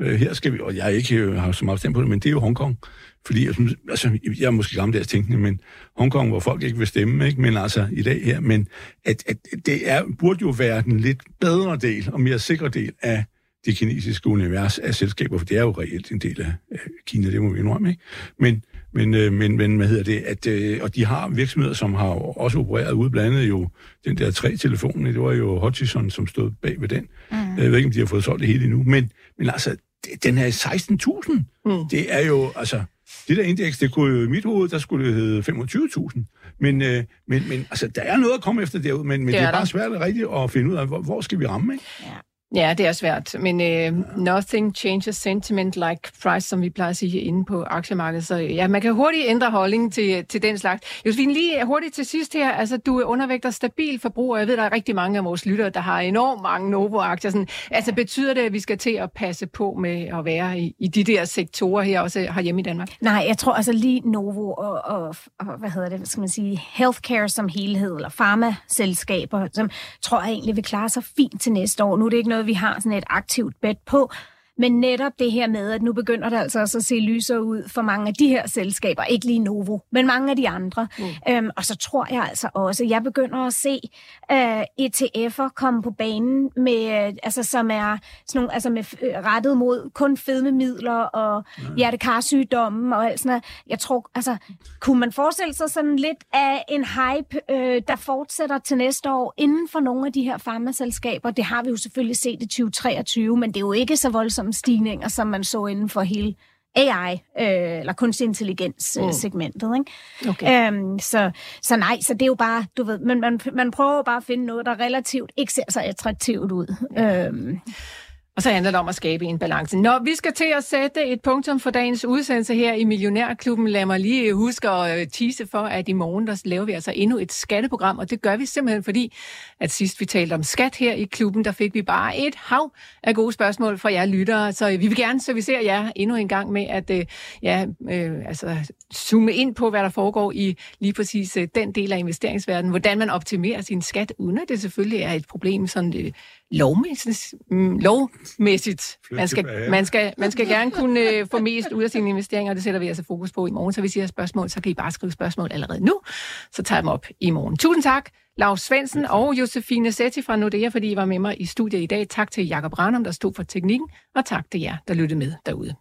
øh, her skal vi, og jeg ikke øh, har så meget stemt på det, men det er jo Hongkong. Fordi jeg, synes, altså, jeg er måske gammeldags tænkende, men Hongkong, hvor folk ikke vil stemme, ikke? men altså i dag her, men at, at det er, burde jo være den lidt bedre del og mere sikre del af det kinesiske univers af selskaber, for det er jo reelt en del af, af Kina, det må vi indrømme, ikke? Men, men, øh, men, men hvad hedder det, at, øh, og de har virksomheder, som har også opereret ude, blandt andet jo den der tre telefonen, det var jo Hutchison, som stod bag ved den. Mm. Jeg ved ikke, om de har fået solgt det hele endnu, men, men altså, den her 16.000, mm. det er jo, altså, det der indeks, det kunne jo i mit hoved, der skulle det hedde 25.000. Men, øh, men, men altså, der er noget at komme efter derude, men, men det er, det er bare svært rigtigt at finde ud af, hvor, hvor skal vi ramme, ikke? Ja.
Ja, det er svært, men uh, nothing changes sentiment like price, som vi plejer at sige inde på aktiemarkedet. Så ja, man kan hurtigt ændre holdningen til, til den slags. Josefine, lige hurtigt til sidst her. Altså, du undervægter stabil forbruger. Jeg ved, der er rigtig mange af vores lyttere, der har enormt mange Novo-aktier. Sådan, altså, betyder det, at vi skal til at passe på med at være i, i de der sektorer her, også hjemme i Danmark?
Nej, jeg tror altså lige Novo og, og, og hvad hedder det, skal man sige, healthcare som helhed, eller farmaselskaber, som tror jeg egentlig vil klare sig fint til næste år. Nu er det ikke noget, vi har sådan et aktivt bet på. Men netop det her med, at nu begynder det altså også at se lysere ud for mange af de her selskaber. Ikke lige Novo, men mange af de andre. Mm. Øhm, og så tror jeg altså også, at jeg begynder at se øh, ETF'er komme på banen, med, øh, altså, som er sådan nogle, altså med, øh, rettet mod kun fedmemidler og mm. hjertekarsygdomme og alt sådan noget. Jeg tror, altså, kunne man forestille sig sådan lidt af en hype, øh, der fortsætter til næste år inden for nogle af de her farmaselskaber? Det har vi jo selvfølgelig set i 2023, men det er jo ikke så voldsomt voldsomme stigninger, som man så inden for hele AI, øh, eller kunstig intelligens mm. segmentet. Ikke? Okay. Øhm, så, så nej, så det er jo bare, du ved, men man, man prøver bare at finde noget, der relativt ikke ser så attraktivt ud. Ja. Øhm.
Og så handler det om at skabe en balance. Når vi skal til at sætte et punktum for dagens udsendelse her i Millionærklubben, lad mig lige øh, huske at tise tease for, at i morgen der laver vi altså endnu et skatteprogram, og det gør vi simpelthen fordi, at sidst vi talte om skat her i klubben, der fik vi bare et hav af gode spørgsmål fra jer lyttere, så øh, vi vil gerne servicere jer endnu en gang med at ja, øh, altså, zoome ind på, hvad der foregår i lige præcis den del af investeringsverdenen, hvordan man optimerer sin skat, uden at det selvfølgelig er et problem sådan lovmæssigt. Mm, lovmæssigt. Man skal, man, skal, man skal gerne kunne øh, få mest ud af sine investeringer, og det sætter vi altså fokus på i morgen. Så hvis I har spørgsmål, så kan I bare skrive spørgsmål allerede nu, så tager jeg dem op i morgen. Tusind tak, Lars Svendsen og Josefine Setti fra Nordea, fordi I var med mig i studiet i dag. Tak til Jakob Ranum, der stod for teknikken, og tak til jer, der lyttede med derude.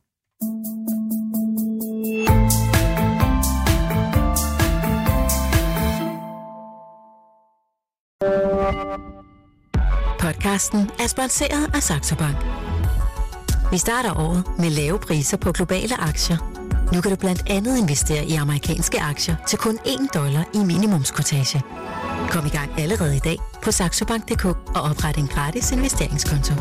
Podcasten er sponsoreret af Saxo Bank. Vi starter året med lave priser på globale aktier. Nu kan du blandt andet investere i amerikanske aktier til kun 1 dollar i minimumskortage. Kom i gang allerede i dag på saxobank.dk og opret en gratis investeringskonto.